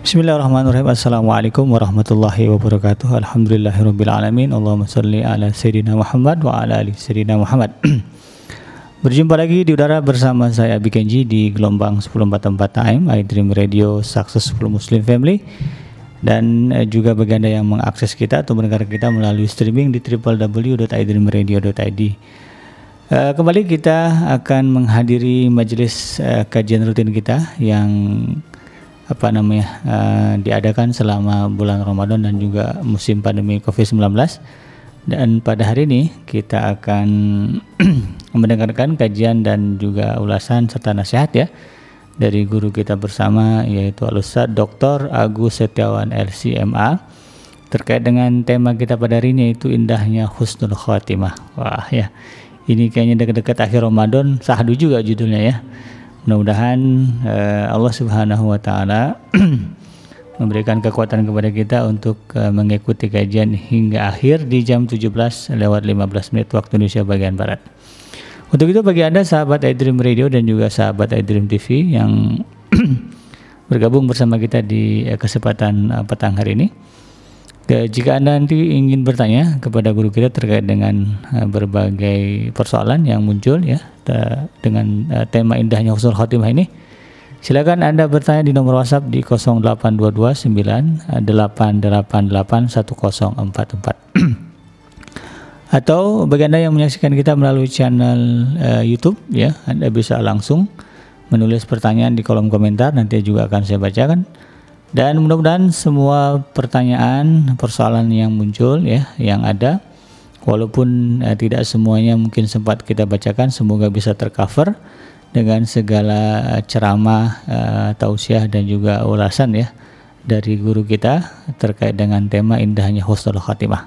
Bismillahirrahmanirrahim. Assalamualaikum warahmatullahi wabarakatuh. Alhamdulillahirrabbilalamin Allahumma salli ala Sayyidina Muhammad wa ala ali Sayyidina Muhammad. Berjumpa lagi di udara bersama saya Abi Kenji di gelombang 1044 AM iDream Radio Successful Muslim Family. Dan eh, juga bagi Anda yang mengakses kita atau mendengar kita melalui streaming di www.idreamradio.id Uh, kembali kita akan menghadiri majelis uh, kajian rutin kita yang apa namanya uh, diadakan selama bulan Ramadan dan juga musim pandemi Covid-19 dan pada hari ini kita akan mendengarkan kajian dan juga ulasan serta nasihat ya dari guru kita bersama yaitu Alusad Dr. Agus Setiawan LCMA terkait dengan tema kita pada hari ini yaitu indahnya husnul khatimah. Wah ya. Ini kayaknya dekat-dekat akhir Ramadan sahdu juga judulnya ya. Mudah-mudahan uh, Allah Subhanahu wa taala memberikan kekuatan kepada kita untuk uh, mengikuti kajian hingga akhir di jam 17 lewat 15 menit waktu Indonesia bagian barat. Untuk itu bagi Anda sahabat iDream Radio dan juga sahabat iDream TV yang bergabung bersama kita di uh, kesempatan petang hari ini jika Anda nanti ingin bertanya kepada guru kita terkait dengan uh, berbagai persoalan yang muncul ya dengan uh, tema indahnya husnul khotimah ini, silakan Anda bertanya di nomor WhatsApp di 08229888144. Atau bagi Anda yang menyaksikan kita melalui channel uh, YouTube ya, Anda bisa langsung menulis pertanyaan di kolom komentar nanti juga akan saya bacakan dan mudah-mudahan semua pertanyaan, persoalan yang muncul ya, yang ada walaupun eh, tidak semuanya mungkin sempat kita bacakan, semoga bisa tercover dengan segala ceramah, eh, tausiah dan juga ulasan ya dari guru kita terkait dengan tema indahnya husnul khatimah.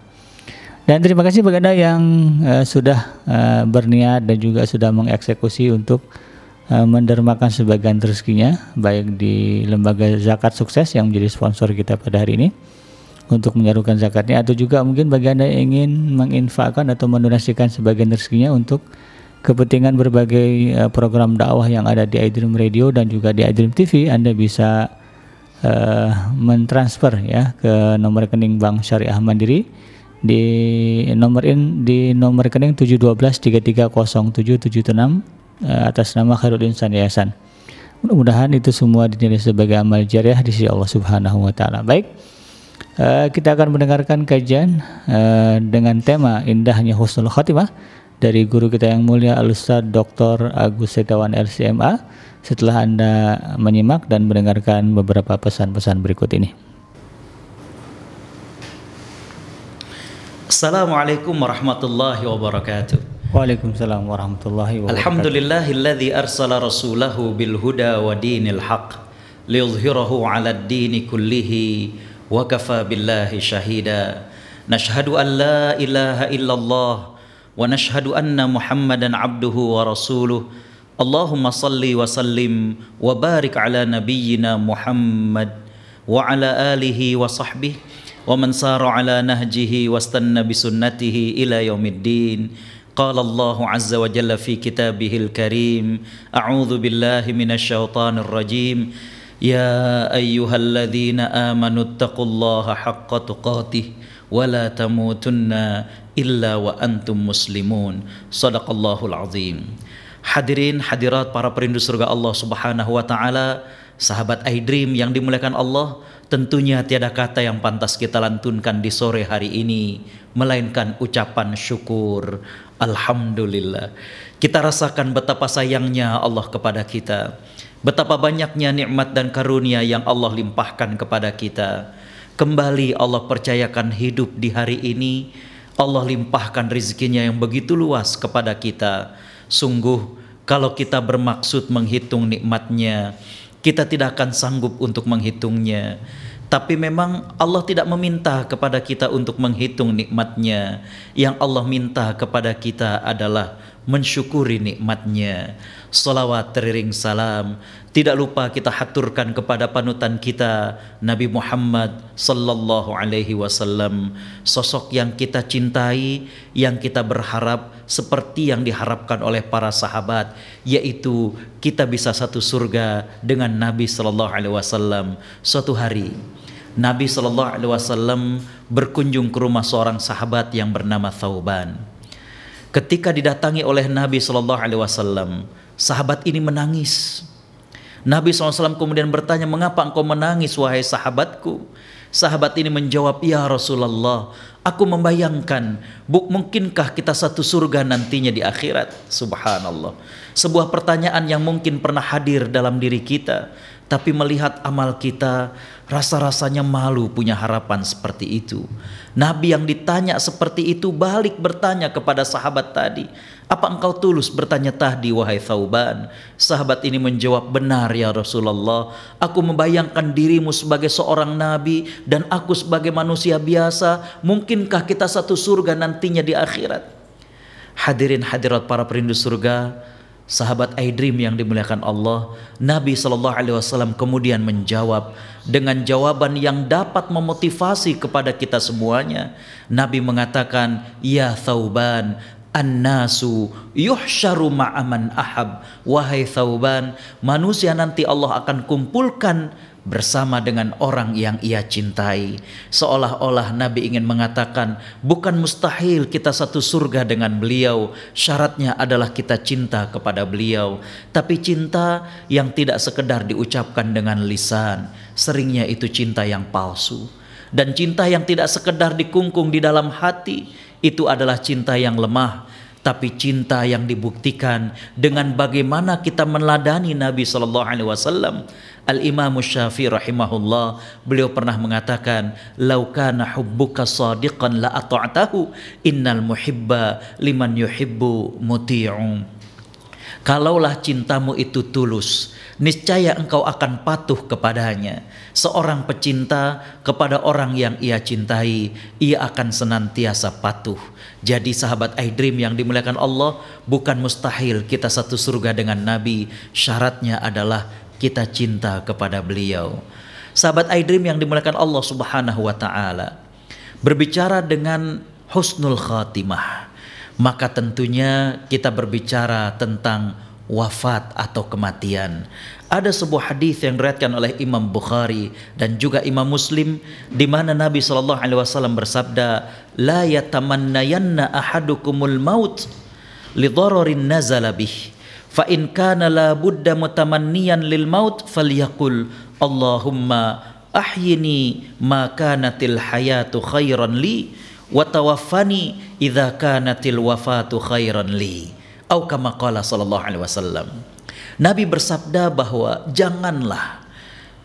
Dan terima kasih bagi Anda yang eh, sudah eh, berniat dan juga sudah mengeksekusi untuk Eh, mendermakan sebagian rezekinya baik di lembaga zakat sukses yang menjadi sponsor kita pada hari ini. Untuk menyalurkan zakatnya atau juga mungkin bagi Anda yang ingin menginfakkan atau mendonasikan sebagian rezekinya untuk kepentingan berbagai uh, program dakwah yang ada di iDream Radio dan juga di iDream TV Anda bisa uh, mentransfer ya ke nomor rekening Bank Syariah Mandiri di nomor in di nomor rekening 712 330776 uh, atas nama Khairul Insan Yayasan. Mudah-mudahan itu semua dinilai sebagai amal jariah di sisi Allah Subhanahu wa taala. Baik. Uh, kita akan mendengarkan kajian uh, dengan tema indahnya husnul khatimah dari guru kita yang mulia Al-Ustaz Dr. Agus Setiawan LCMA setelah Anda menyimak dan mendengarkan beberapa pesan-pesan berikut ini. Assalamualaikum warahmatullahi wabarakatuh. Waalaikumsalam warahmatullahi wabarakatuh. Alhamdulillahilladzi arsala rasulahu bil huda wa dinil haq liyudhhirahu 'ala ad-dini kullihi wa kafa billahi shahida. Nashhadu an la ilaha illallah wa nashhadu anna Muhammadan 'abduhu wa rasuluh. Allahumma salli wa sallim wa barik ala nabiyyina Muhammad wa ala alihi wa sahbihi wa man sara ala nahjihi wastanna bi sunnatihi ila yaumiddin. قال الله عز وجل في كتابه الكريم أعوذ بالله من الشيطان الرجيم يا أيها الذين آمنوا اتقوا الله حق تقاته ولا تموتن إلا وأنتم مسلمون صدق الله العظيم Hadirin hadirat para perindu surga Allah Subhanahu wa taala, sahabat iDream yang dimuliakan Allah, tentunya tiada kata yang pantas kita lantunkan di sore hari ini melainkan ucapan syukur Alhamdulillah. Kita rasakan betapa sayangnya Allah kepada kita. Betapa banyaknya nikmat dan karunia yang Allah limpahkan kepada kita. Kembali Allah percayakan hidup di hari ini. Allah limpahkan rezekinya yang begitu luas kepada kita. Sungguh kalau kita bermaksud menghitung nikmatnya, kita tidak akan sanggup untuk menghitungnya. Tapi memang Allah tidak meminta kepada kita untuk menghitung nikmatnya. Yang Allah minta kepada kita adalah mensyukuri nikmatnya. Salawat teriring salam tidak lupa kita haturkan kepada panutan kita Nabi Muhammad sallallahu alaihi wasallam sosok yang kita cintai yang kita berharap seperti yang diharapkan oleh para sahabat yaitu kita bisa satu surga dengan Nabi sallallahu alaihi wasallam suatu hari Nabi sallallahu alaihi wasallam berkunjung ke rumah seorang sahabat yang bernama Thauban ketika didatangi oleh Nabi sallallahu alaihi wasallam sahabat ini menangis Nabi SAW kemudian bertanya, mengapa engkau menangis wahai sahabatku? Sahabat ini menjawab, ya Rasulullah, aku membayangkan, buk mungkinkah kita satu surga nantinya di akhirat? Subhanallah. Sebuah pertanyaan yang mungkin pernah hadir dalam diri kita, tapi melihat amal kita, rasa-rasanya malu punya harapan seperti itu. Nabi yang ditanya seperti itu balik bertanya kepada sahabat tadi, apa engkau tulus bertanya tadi wahai Thauban? Sahabat ini menjawab benar ya Rasulullah. Aku membayangkan dirimu sebagai seorang nabi dan aku sebagai manusia biasa. Mungkinkah kita satu surga nantinya di akhirat? Hadirin hadirat para perindu surga, sahabat Aidrim yang dimuliakan Allah, Nabi Shallallahu Alaihi Wasallam kemudian menjawab dengan jawaban yang dapat memotivasi kepada kita semuanya. Nabi mengatakan, Ya Thauban, An-nasu yuhsyaru ma'aman ahab. Wahai Thauban, manusia nanti Allah akan kumpulkan bersama dengan orang yang ia cintai. Seolah-olah Nabi ingin mengatakan, bukan mustahil kita satu surga dengan beliau. Syaratnya adalah kita cinta kepada beliau. Tapi cinta yang tidak sekedar diucapkan dengan lisan. Seringnya itu cinta yang palsu. Dan cinta yang tidak sekedar dikungkung di dalam hati itu adalah cinta yang lemah tapi cinta yang dibuktikan dengan bagaimana kita meladani Nabi sallallahu alaihi wasallam. Al Imam Syafi'i rahimahullah beliau pernah mengatakan, "Lau kana hubbuka sadiqan la ata'tahu, innal muhibba liman yuhibbu muti'un." Kalaulah cintamu itu tulus, niscaya engkau akan patuh kepadanya. Seorang pecinta kepada orang yang ia cintai, ia akan senantiasa patuh. Jadi sahabat iDream yang dimuliakan Allah, bukan mustahil kita satu surga dengan Nabi. Syaratnya adalah kita cinta kepada beliau. Sahabat iDream yang dimuliakan Allah Subhanahu wa taala. Berbicara dengan husnul khatimah maka tentunya kita berbicara tentang wafat atau kematian. Ada sebuah hadis yang diriwayatkan oleh Imam Bukhari dan juga Imam Muslim di mana Nabi sallallahu alaihi wasallam bersabda, "La yatamannayanna ahadukumul maut li dhararin nazala bih." Fa in kana la budda mutamanniyan lil maut falyaqul Allahumma ahyini ma kanatil hayatu khairan li wa tawaffani idza kanatil wafatu khairan li au kama qala sallallahu alaihi wasallam. Nabi bersabda bahwa janganlah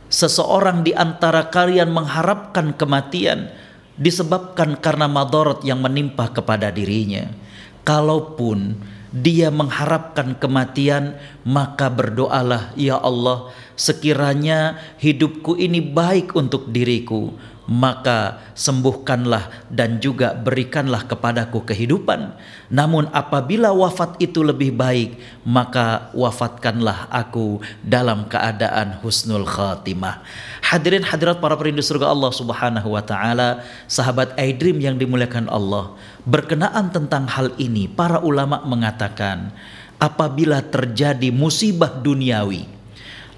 seseorang di antara kalian mengharapkan kematian disebabkan karena madorot yang menimpa kepada dirinya. Kalaupun dia mengharapkan kematian maka berdoalah ya Allah sekiranya hidupku ini baik untuk diriku maka sembuhkanlah dan juga berikanlah kepadaku kehidupan. Namun apabila wafat itu lebih baik, maka wafatkanlah aku dalam keadaan husnul khatimah. Hadirin hadirat para perindu surga Allah Subhanahu wa taala, sahabat iDream yang dimuliakan Allah, berkenaan tentang hal ini para ulama mengatakan apabila terjadi musibah duniawi,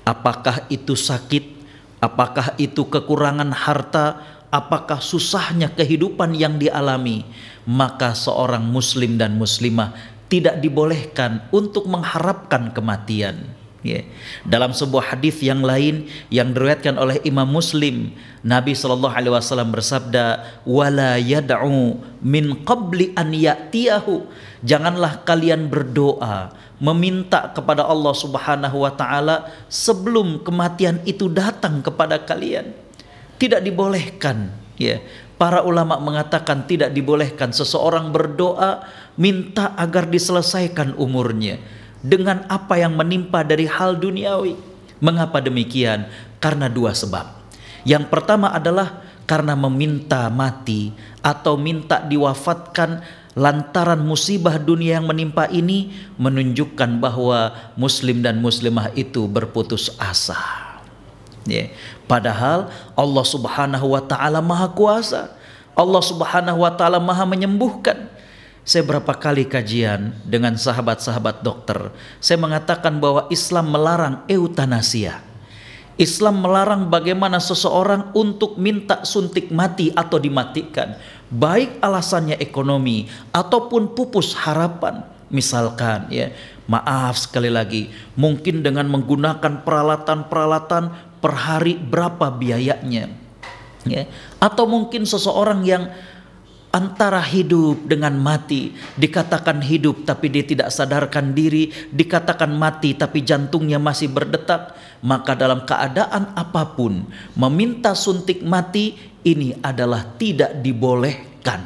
apakah itu sakit Apakah itu kekurangan harta, apakah susahnya kehidupan yang dialami, maka seorang muslim dan muslimah tidak dibolehkan untuk mengharapkan kematian. Yeah. Dalam sebuah hadis yang lain yang diriwayatkan oleh Imam Muslim, Nabi Shallallahu Alaihi Wasallam bersabda, "Wala yad'u min qabli an ya'tiyahu." Janganlah kalian berdoa meminta kepada Allah Subhanahu wa taala sebelum kematian itu datang kepada kalian. Tidak dibolehkan, ya. Para ulama mengatakan tidak dibolehkan seseorang berdoa minta agar diselesaikan umurnya dengan apa yang menimpa dari hal duniawi. Mengapa demikian? Karena dua sebab. Yang pertama adalah karena meminta mati atau minta diwafatkan lantaran musibah dunia yang menimpa ini menunjukkan bahwa muslim dan muslimah itu berputus asa. Ya. Padahal Allah Subhanahu wa taala Maha Kuasa. Allah Subhanahu wa taala Maha menyembuhkan. Saya berapa kali kajian dengan sahabat-sahabat dokter, saya mengatakan bahwa Islam melarang eutanasia. Islam melarang bagaimana seseorang untuk minta suntik mati atau dimatikan, baik alasannya ekonomi ataupun pupus harapan. Misalkan ya, maaf sekali lagi, mungkin dengan menggunakan peralatan-peralatan per hari berapa biayanya. Ya, atau mungkin seseorang yang antara hidup dengan mati dikatakan hidup tapi dia tidak sadarkan diri dikatakan mati tapi jantungnya masih berdetak maka dalam keadaan apa pun meminta suntik mati ini adalah tidak dibolehkan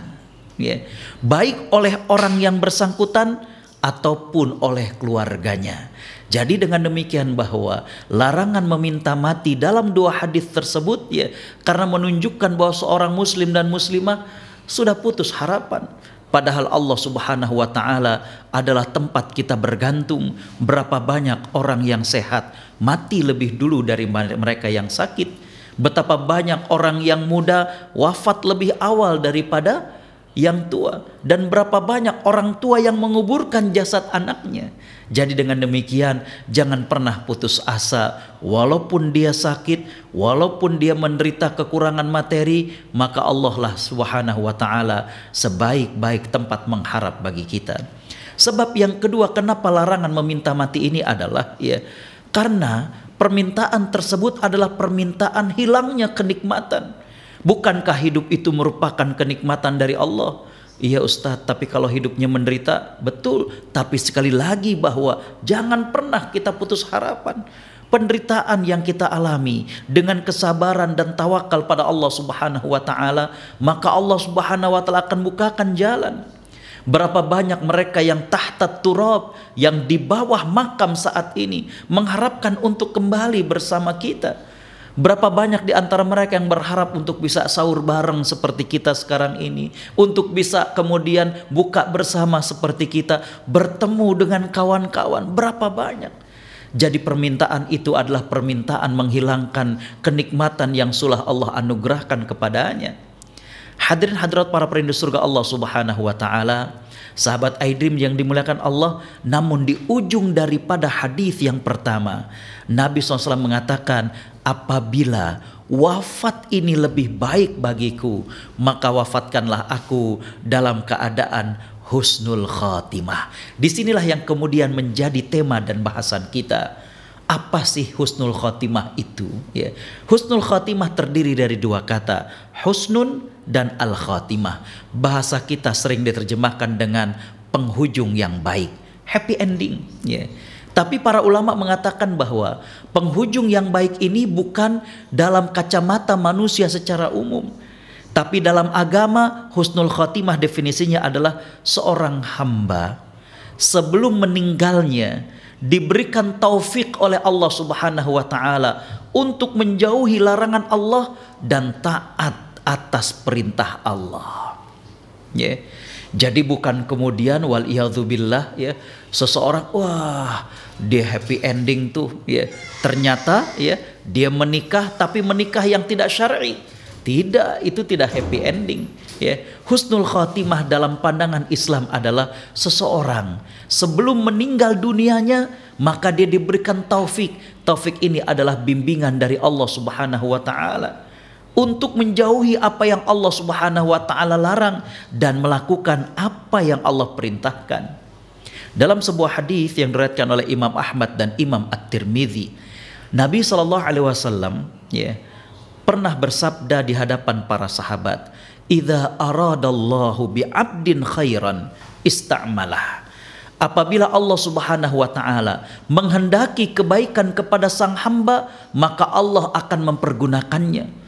ya baik oleh orang yang bersangkutan ataupun oleh keluarganya jadi dengan demikian bahwa larangan meminta mati dalam dua hadis tersebut ya karena menunjukkan bahwa seorang muslim dan muslimah sudah putus harapan. Padahal Allah Subhanahu wa taala adalah tempat kita bergantung. Berapa banyak orang yang sehat mati lebih dulu dari mereka yang sakit. Betapa banyak orang yang muda wafat lebih awal daripada yang tua dan berapa banyak orang tua yang menguburkan jasad anaknya. Jadi dengan demikian jangan pernah putus asa walaupun dia sakit, walaupun dia menderita kekurangan materi, maka Allah lah Subhanahu wa taala sebaik-baik tempat mengharap bagi kita. Sebab yang kedua kenapa larangan meminta mati ini adalah ya karena permintaan tersebut adalah permintaan hilangnya kenikmatan. Bukankah hidup itu merupakan kenikmatan dari Allah? Iya Ustadz, tapi kalau hidupnya menderita, betul. Tapi sekali lagi bahwa jangan pernah kita putus harapan. Penderitaan yang kita alami dengan kesabaran dan tawakal pada Allah Subhanahu wa taala, maka Allah Subhanahu wa taala akan bukakan jalan. Berapa banyak mereka yang tahta turab, yang di bawah makam saat ini mengharapkan untuk kembali bersama kita Berapa banyak di antara mereka yang berharap untuk bisa sahur bareng seperti kita sekarang ini, untuk bisa kemudian buka bersama seperti kita, bertemu dengan kawan-kawan. Berapa banyak? Jadi permintaan itu adalah permintaan menghilangkan kenikmatan yang sulah Allah anugerahkan kepadanya. Hadirin hadirat para perindu surga Allah Subhanahu wa taala, sahabat Aidrim yang dimuliakan Allah, namun di ujung daripada hadis yang pertama, Nabi SAW mengatakan, apabila wafat ini lebih baik bagiku, maka wafatkanlah aku dalam keadaan husnul khatimah. Di sinilah yang kemudian menjadi tema dan bahasan kita. Apa sih husnul khatimah itu? Ya. Husnul khatimah terdiri dari dua kata, husnun dan al khatimah. Bahasa kita sering diterjemahkan dengan penghujung yang baik, happy ending. Ya. Tapi para ulama mengatakan bahwa penghujung yang baik ini bukan dalam kacamata manusia secara umum. Tapi dalam agama husnul khotimah definisinya adalah seorang hamba sebelum meninggalnya diberikan taufik oleh Allah Subhanahu wa taala untuk menjauhi larangan Allah dan taat atas perintah Allah. Ya. Jadi bukan kemudian wal ya seseorang wah dia happy ending tuh ya. Ternyata ya dia menikah tapi menikah yang tidak syar'i. Tidak itu tidak happy ending ya. Husnul khatimah dalam pandangan Islam adalah seseorang sebelum meninggal dunianya maka dia diberikan taufik. Taufik ini adalah bimbingan dari Allah Subhanahu wa taala untuk menjauhi apa yang Allah Subhanahu wa taala larang dan melakukan apa yang Allah perintahkan dalam sebuah hadis yang diriwayatkan oleh Imam Ahmad dan Imam At-Tirmidzi, Nabi Shallallahu alaihi wasallam ya pernah bersabda di hadapan para sahabat, "Idza aradallahu bi 'abdin khairan ista'malah." Apabila Allah Subhanahu wa taala menghendaki kebaikan kepada sang hamba, maka Allah akan mempergunakannya.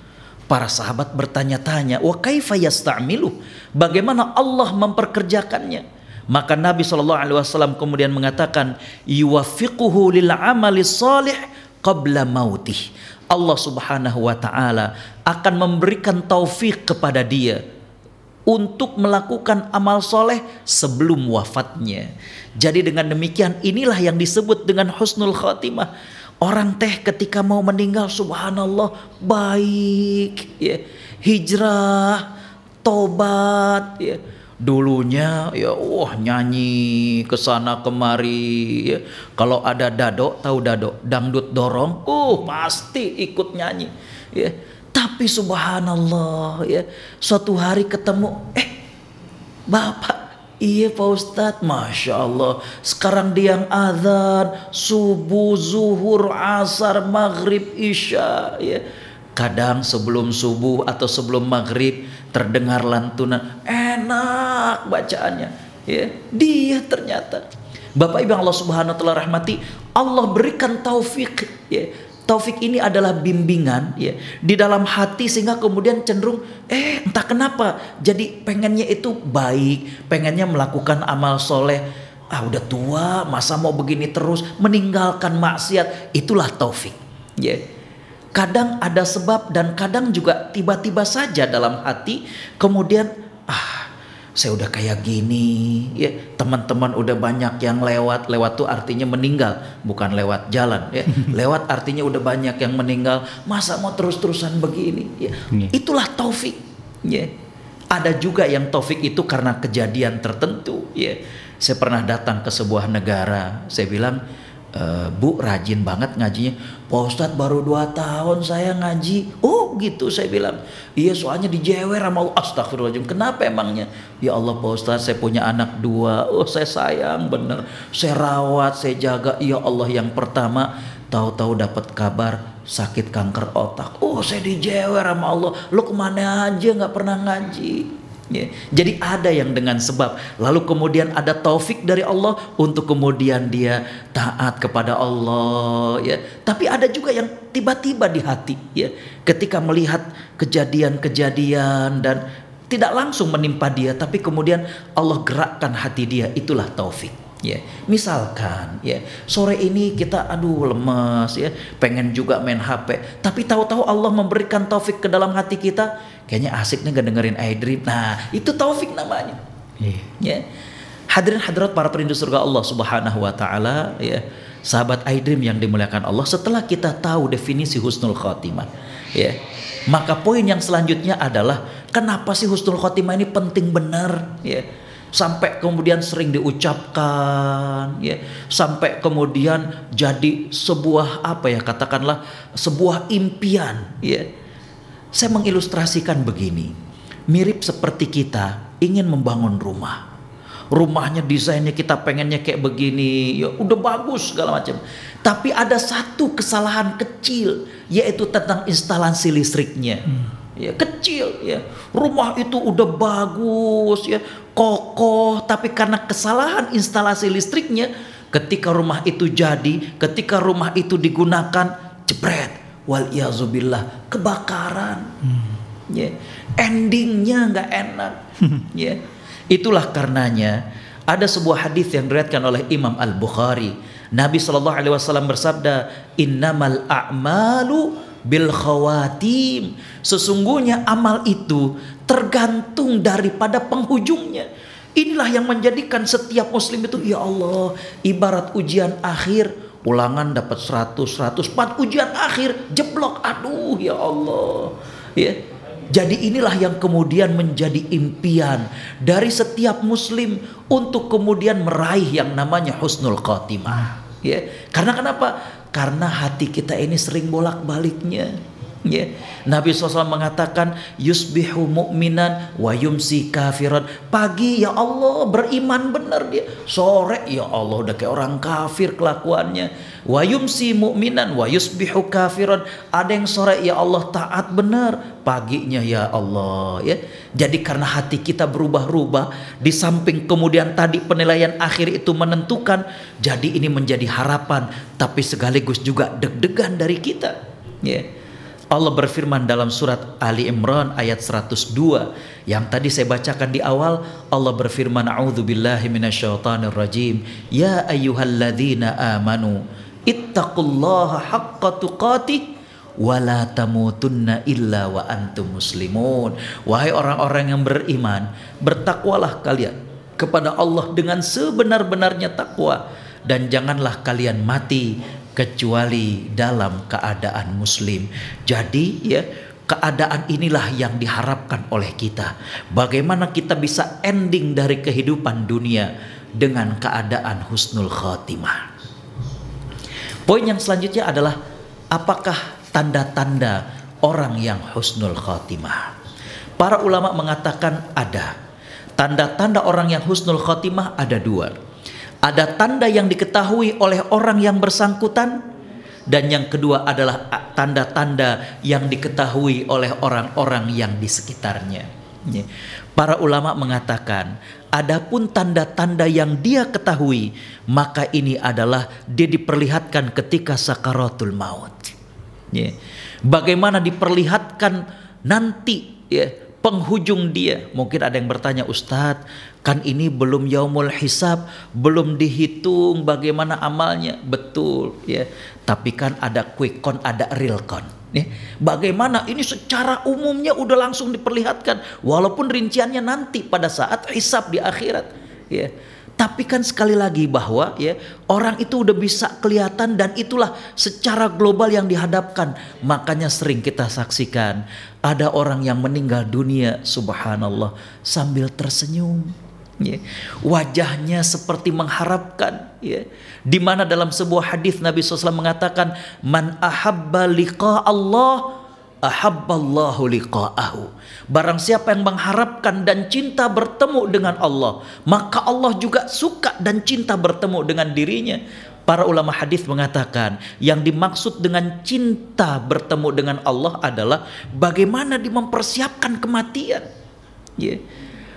Para sahabat bertanya-tanya, "Wa kaifa yasta'milu?" Bagaimana Allah memperkerjakannya? Maka Nabi Shallallahu Alaihi Wasallam kemudian mengatakan, yuwafiquhu lil amali salih qabla mautih. Allah Subhanahu wa taala akan memberikan taufik kepada dia untuk melakukan amal soleh sebelum wafatnya. Jadi dengan demikian inilah yang disebut dengan husnul khatimah. Orang teh ketika mau meninggal subhanallah baik ya. Hijrah, tobat ya. Dulunya ya wah nyanyi ke sana kemari ya. Kalau ada dado tahu dado dangdut dorong uh pasti ikut nyanyi ya. Tapi subhanallah ya suatu hari ketemu eh Bapak Iya Pak Ustadz, Masya Allah. Sekarang dia yang azan, subuh, zuhur, asar, maghrib, isya. Ya. Kadang sebelum subuh atau sebelum maghrib terdengar lantunan. Enak bacaannya. Ya. Dia ternyata. Bapak Ibu Allah Subhanahu wa taala rahmati, Allah berikan taufik ya Taufik ini adalah bimbingan ya di dalam hati sehingga kemudian cenderung eh entah kenapa jadi pengennya itu baik, pengennya melakukan amal soleh. Ah udah tua, masa mau begini terus meninggalkan maksiat itulah taufik. Ya. Kadang ada sebab dan kadang juga tiba-tiba saja dalam hati kemudian ah saya udah kayak gini ya. Teman-teman udah banyak yang lewat. Lewat tuh artinya meninggal bukan lewat jalan ya. Lewat artinya udah banyak yang meninggal. Masa mau terus-terusan begini ya? Iya. itulah taufik ya. Ada juga yang taufik itu karena kejadian tertentu ya. Saya pernah datang ke sebuah negara saya bilang e, Bu rajin banget ngajinya. Pak Ustadz baru dua tahun saya ngaji. Oh gitu saya bilang. Iya soalnya dijewer sama Allah. Astagfirullahaladzim Kenapa emangnya? Ya Allah Pak Ustadz saya punya anak dua. Oh saya sayang bener. Saya rawat saya jaga. Ya Allah yang pertama Tahu-tahu dapat kabar sakit kanker otak. Oh saya dijewer sama Allah. Lu ke mana aja nggak pernah ngaji Ya. Jadi ada yang dengan sebab, lalu kemudian ada taufik dari Allah untuk kemudian dia taat kepada Allah. Ya. Tapi ada juga yang tiba-tiba di hati, ya, ketika melihat kejadian-kejadian dan tidak langsung menimpa dia, tapi kemudian Allah gerakkan hati dia, itulah taufik. Ya, misalkan ya sore ini kita aduh lemas ya, pengen juga main HP, tapi tahu-tahu Allah memberikan taufik ke dalam hati kita, kayaknya asik nih gak dengerin iDream. Nah, itu taufik namanya. Yeah. Ya. Hadirin hadirat para perindu surga Allah Subhanahu wa taala ya. Sahabat iDream yang dimuliakan Allah, setelah kita tahu definisi husnul khotimah, ya. Maka poin yang selanjutnya adalah kenapa sih husnul khotimah ini penting benar, ya sampai kemudian sering diucapkan ya sampai kemudian jadi sebuah apa ya katakanlah sebuah impian ya saya mengilustrasikan begini. Mirip seperti kita ingin membangun rumah. Rumahnya desainnya kita pengennya kayak begini, ya udah bagus segala macam. Tapi ada satu kesalahan kecil yaitu tentang instalasi listriknya. Hmm. Ya kecil ya. Rumah itu udah bagus ya, kokoh tapi karena kesalahan instalasi listriknya ketika rumah itu jadi, ketika rumah itu digunakan, jebret wal iazubillah kebakaran. Hmm. Ya. Endingnya nggak enak. ya. Itulah karenanya ada sebuah hadis yang diriwayatkan oleh Imam Al Bukhari. Nabi Shallallahu Alaihi Wasallam bersabda, Innamal a'malu bil khawatim. Sesungguhnya amal itu tergantung daripada penghujungnya. Inilah yang menjadikan setiap muslim itu ya Allah ibarat ujian akhir ulangan dapat 100 100 ujian akhir jeblok aduh ya Allah. Ya. Jadi inilah yang kemudian menjadi impian dari setiap muslim untuk kemudian meraih yang namanya husnul khotimah ya. Karena kenapa karena hati kita ini sering bolak-baliknya Ya. Nabi SAW mengatakan yusbihu mu'minan wa yumsi kafiran. Pagi ya Allah beriman benar dia. Sore ya Allah udah kayak orang kafir kelakuannya. Wa yumsi mu'minan wa yusbihu kafiran. Ada yang sore ya Allah taat benar. Paginya ya Allah ya. Jadi karena hati kita berubah-ubah di samping kemudian tadi penilaian akhir itu menentukan. Jadi ini menjadi harapan tapi sekaligus juga deg-degan dari kita. Ya. Yeah. Allah berfirman dalam surat Ali Imran ayat 102 yang tadi saya bacakan di awal Allah berfirman a'udzubillahi minasyaitonir rajim. Ya ayyuhalladzina amanu ittaqullaha haqqa tuqatih wala tamutunna illa wa antum muslimun. Wahai orang-orang yang beriman bertakwalah kalian kepada Allah dengan sebenar-benarnya takwa. Dan janganlah kalian mati kecuali dalam keadaan muslim. Jadi ya keadaan inilah yang diharapkan oleh kita. Bagaimana kita bisa ending dari kehidupan dunia dengan keadaan husnul khatimah. Poin yang selanjutnya adalah apakah tanda-tanda orang yang husnul khatimah? Para ulama mengatakan ada. Tanda-tanda orang yang husnul khotimah ada dua. Ada tanda yang diketahui oleh orang yang bersangkutan dan yang kedua adalah tanda-tanda yang diketahui oleh orang-orang yang di sekitarnya. Para ulama mengatakan, adapun tanda-tanda yang dia ketahui, maka ini adalah dia diperlihatkan ketika sakaratul maut. Bagaimana diperlihatkan nanti ya penghujung dia. Mungkin ada yang bertanya, Ustadz, kan ini belum yaumul hisab, belum dihitung bagaimana amalnya. Betul, ya. Tapi kan ada quick count, ada real count. Ya. Bagaimana ini secara umumnya udah langsung diperlihatkan, walaupun rinciannya nanti pada saat hisab di akhirat. Ya. Tapi kan sekali lagi bahwa ya orang itu udah bisa kelihatan dan itulah secara global yang dihadapkan. Makanya sering kita saksikan ada orang yang meninggal dunia subhanallah sambil tersenyum. Ya. Wajahnya seperti mengharapkan ya. Di mana dalam sebuah hadis Nabi SAW mengatakan man ahabba liqa Allah ahabballahu liqa'ahu. Barang siapa yang mengharapkan dan cinta bertemu dengan Allah, maka Allah juga suka dan cinta bertemu dengan dirinya. Para ulama hadis mengatakan yang dimaksud dengan cinta bertemu dengan Allah adalah bagaimana dia mempersiapkan kematian. Yeah.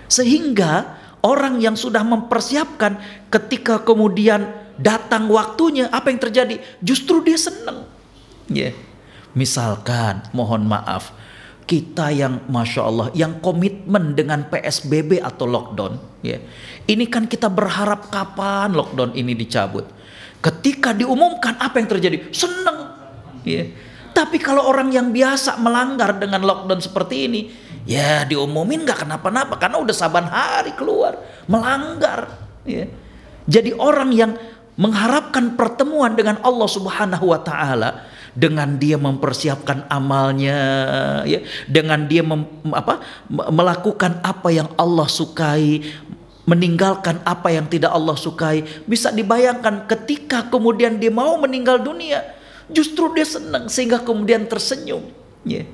Sehingga orang yang sudah mempersiapkan ketika kemudian datang waktunya apa yang terjadi? Justru dia senang. Yeah Misalkan, mohon maaf, kita yang masya Allah, yang komitmen dengan PSBB atau lockdown, ya, ini kan kita berharap kapan lockdown ini dicabut. Ketika diumumkan apa yang terjadi? Seneng, ya. Tapi kalau orang yang biasa melanggar dengan lockdown seperti ini, ya diumumin nggak kenapa-napa karena udah saban hari keluar melanggar. Ya. Jadi orang yang mengharapkan pertemuan dengan Allah Subhanahu Wa Taala dengan dia mempersiapkan amalnya ya dengan dia mem, apa melakukan apa yang Allah sukai meninggalkan apa yang tidak Allah sukai bisa dibayangkan ketika kemudian dia mau meninggal dunia justru dia senang sehingga kemudian tersenyum ya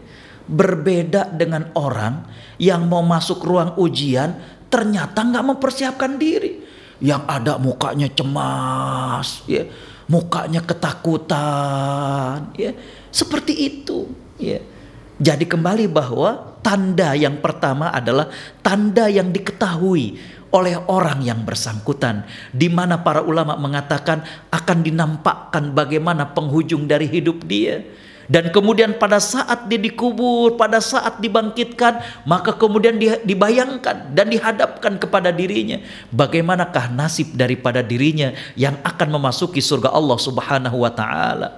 berbeda dengan orang yang mau masuk ruang ujian ternyata nggak mempersiapkan diri. Yang ada mukanya cemas ya mukanya ketakutan ya seperti itu ya. Jadi kembali bahwa tanda yang pertama adalah tanda yang diketahui oleh orang yang bersangkutan di mana para ulama mengatakan akan dinampakkan bagaimana penghujung dari hidup dia dan kemudian pada saat dia dikubur, pada saat dibangkitkan, maka kemudian dia dibayangkan dan dihadapkan kepada dirinya. Bagaimanakah nasib daripada dirinya yang akan memasuki surga Allah subhanahu wa ta'ala.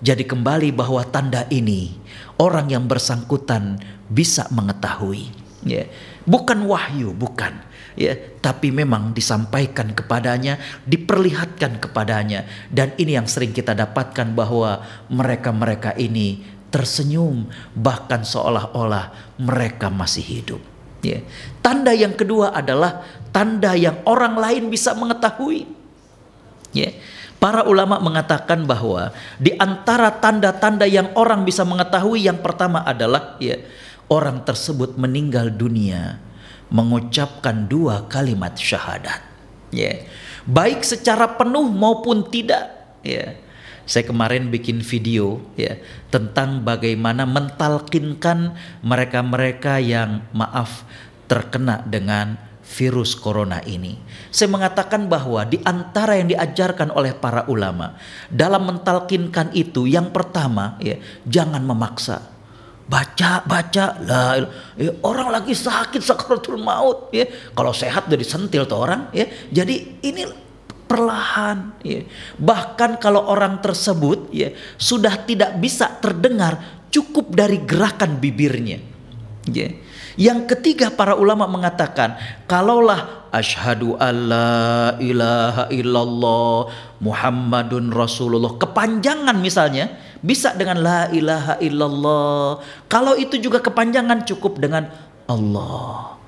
Jadi kembali bahwa tanda ini orang yang bersangkutan bisa mengetahui. Ya. Bukan wahyu, bukan ya tapi memang disampaikan kepadanya diperlihatkan kepadanya. Dan ini yang sering kita dapatkan bahwa mereka-mereka ini tersenyum bahkan seolah-olah mereka masih hidup. Ya tanda yang kedua adalah tanda yang orang lain bisa mengetahui. Ya Para ulama mengatakan bahwa di antara tanda-tanda yang orang bisa mengetahui yang pertama adalah ya orang tersebut meninggal dunia mengucapkan dua kalimat syahadat. Ya. Yeah. Baik secara penuh maupun tidak, ya. Yeah. Saya kemarin bikin video ya tentang bagaimana mentalkinkan mereka-mereka yang maaf terkena dengan virus corona ini. Saya mengatakan bahwa di antara yang diajarkan oleh para ulama dalam mentalkinkan itu yang pertama ya jangan memaksa baca baca. Lah ya, orang lagi sakit sakaratul maut ya. Kalau sehat dari sentil tuh orang ya. Jadi ini perlahan ya. bahkan kalau orang tersebut ya sudah tidak bisa terdengar cukup dari gerakan bibirnya ya yang ketiga para ulama mengatakan kalaulah asyhadu alla ilaha illallah Muhammadun Rasulullah. Kepanjangan misalnya bisa dengan la ilaha illallah. Kalau itu juga kepanjangan cukup dengan Allah.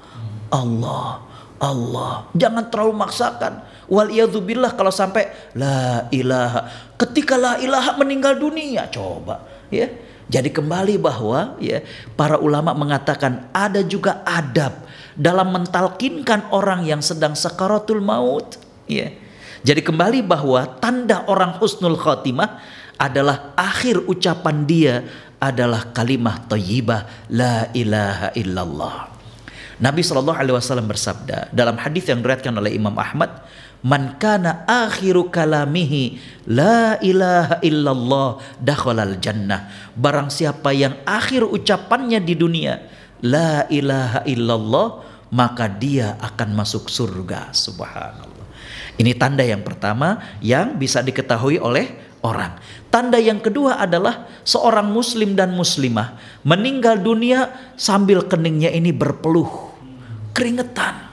Allah Allah. Jangan terlalu maksakan. Wal billah kalau sampai la ilaha. Ketika la ilaha meninggal dunia coba ya jadi kembali bahwa ya para ulama mengatakan ada juga adab dalam mentalkinkan orang yang sedang sakaratul maut ya. Jadi kembali bahwa tanda orang husnul khotimah adalah akhir ucapan dia adalah kalimah thayyibah la ilaha illallah. Nabi Shallallahu alaihi wasallam bersabda dalam hadis yang diriwayatkan oleh Imam Ahmad man kana akhiru kalamihi la ilaha illallah dakhalal jannah. Barang siapa yang akhir ucapannya di dunia la ilaha illallah maka dia akan masuk surga. Subhanallah. Ini tanda yang pertama yang bisa diketahui oleh orang. Tanda yang kedua adalah seorang muslim dan muslimah meninggal dunia sambil keningnya ini berpeluh. Keringetan.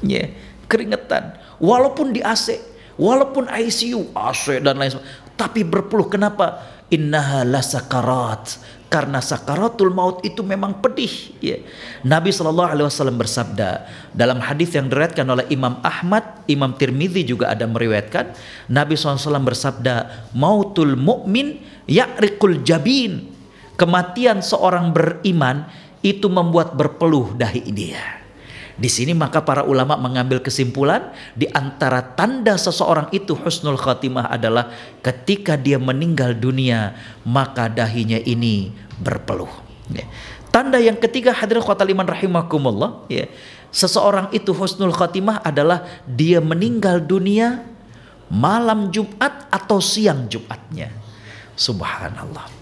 Ya yeah, keringetan walaupun di AC, walaupun ICU, AC dan lain sebagainya, tapi berpeluh kenapa? Innaha lasakarat karena sakaratul maut itu memang pedih ya. Nabi Shallallahu alaihi wasallam bersabda dalam hadis yang diriwayatkan oleh Imam Ahmad, Imam Tirmizi juga ada meriwayatkan Nabi SAW bersabda mautul mukmin ya'riqul jabin kematian seorang beriman itu membuat berpeluh dahi dia di sini maka para ulama mengambil kesimpulan di antara tanda seseorang itu husnul khatimah adalah ketika dia meninggal dunia maka dahinya ini berpeluh. Ya. Tanda yang ketiga hadirin kota liman rahimakumullah ya. Seseorang itu husnul khatimah adalah dia meninggal dunia malam Jumat atau siang Jumatnya. Subhanallah.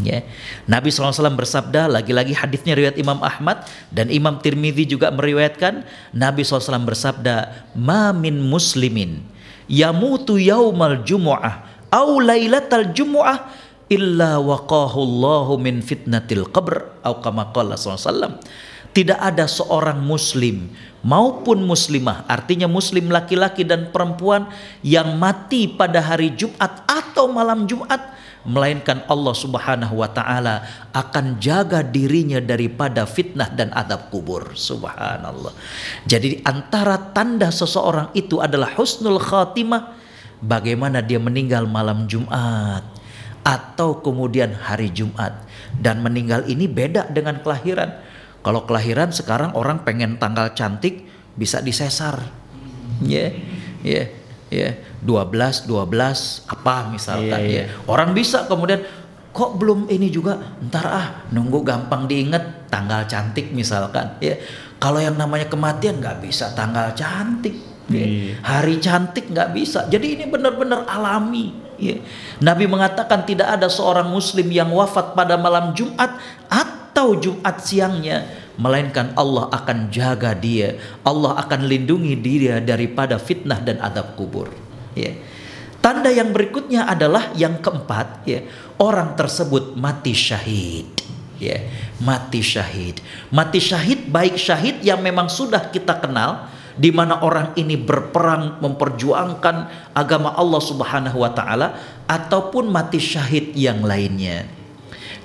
Ya. Nabi SAW bersabda, lagi-lagi hadisnya riwayat Imam Ahmad dan Imam Tirmidzi juga meriwayatkan, Nabi SAW bersabda, "Ma min muslimin yamutu yaumal jumu'ah au lailatal jumu'ah illa waqahu Allahu min fitnatil qabr atau kama qala SAW." Tidak ada seorang muslim maupun muslimah, artinya muslim laki-laki dan perempuan yang mati pada hari Jumat atau malam Jumat melainkan Allah Subhanahu wa taala akan jaga dirinya daripada fitnah dan adab kubur. Subhanallah. Jadi antara tanda seseorang itu adalah husnul khatimah bagaimana dia meninggal malam Jumat atau kemudian hari Jumat dan meninggal ini beda dengan kelahiran. Kalau kelahiran sekarang orang pengen tanggal cantik bisa disesar. Ya. Yeah, ya. Yeah ya 12 12 apa misalkan iya, iya. ya orang bisa kemudian kok belum ini juga ntar ah nunggu gampang diinget tanggal cantik misalkan ya kalau yang namanya kematian nggak bisa tanggal cantik ya. iya. hari cantik nggak bisa jadi ini benar-benar alami ya. Nabi mengatakan tidak ada seorang muslim yang wafat pada malam Jumat atau Jumat siangnya melainkan Allah akan jaga dia, Allah akan lindungi dia daripada fitnah dan adab kubur. Ya. Tanda yang berikutnya adalah yang keempat, ya, orang tersebut mati syahid. Ya, mati syahid. Mati syahid baik syahid yang memang sudah kita kenal di mana orang ini berperang memperjuangkan agama Allah Subhanahu wa taala ataupun mati syahid yang lainnya.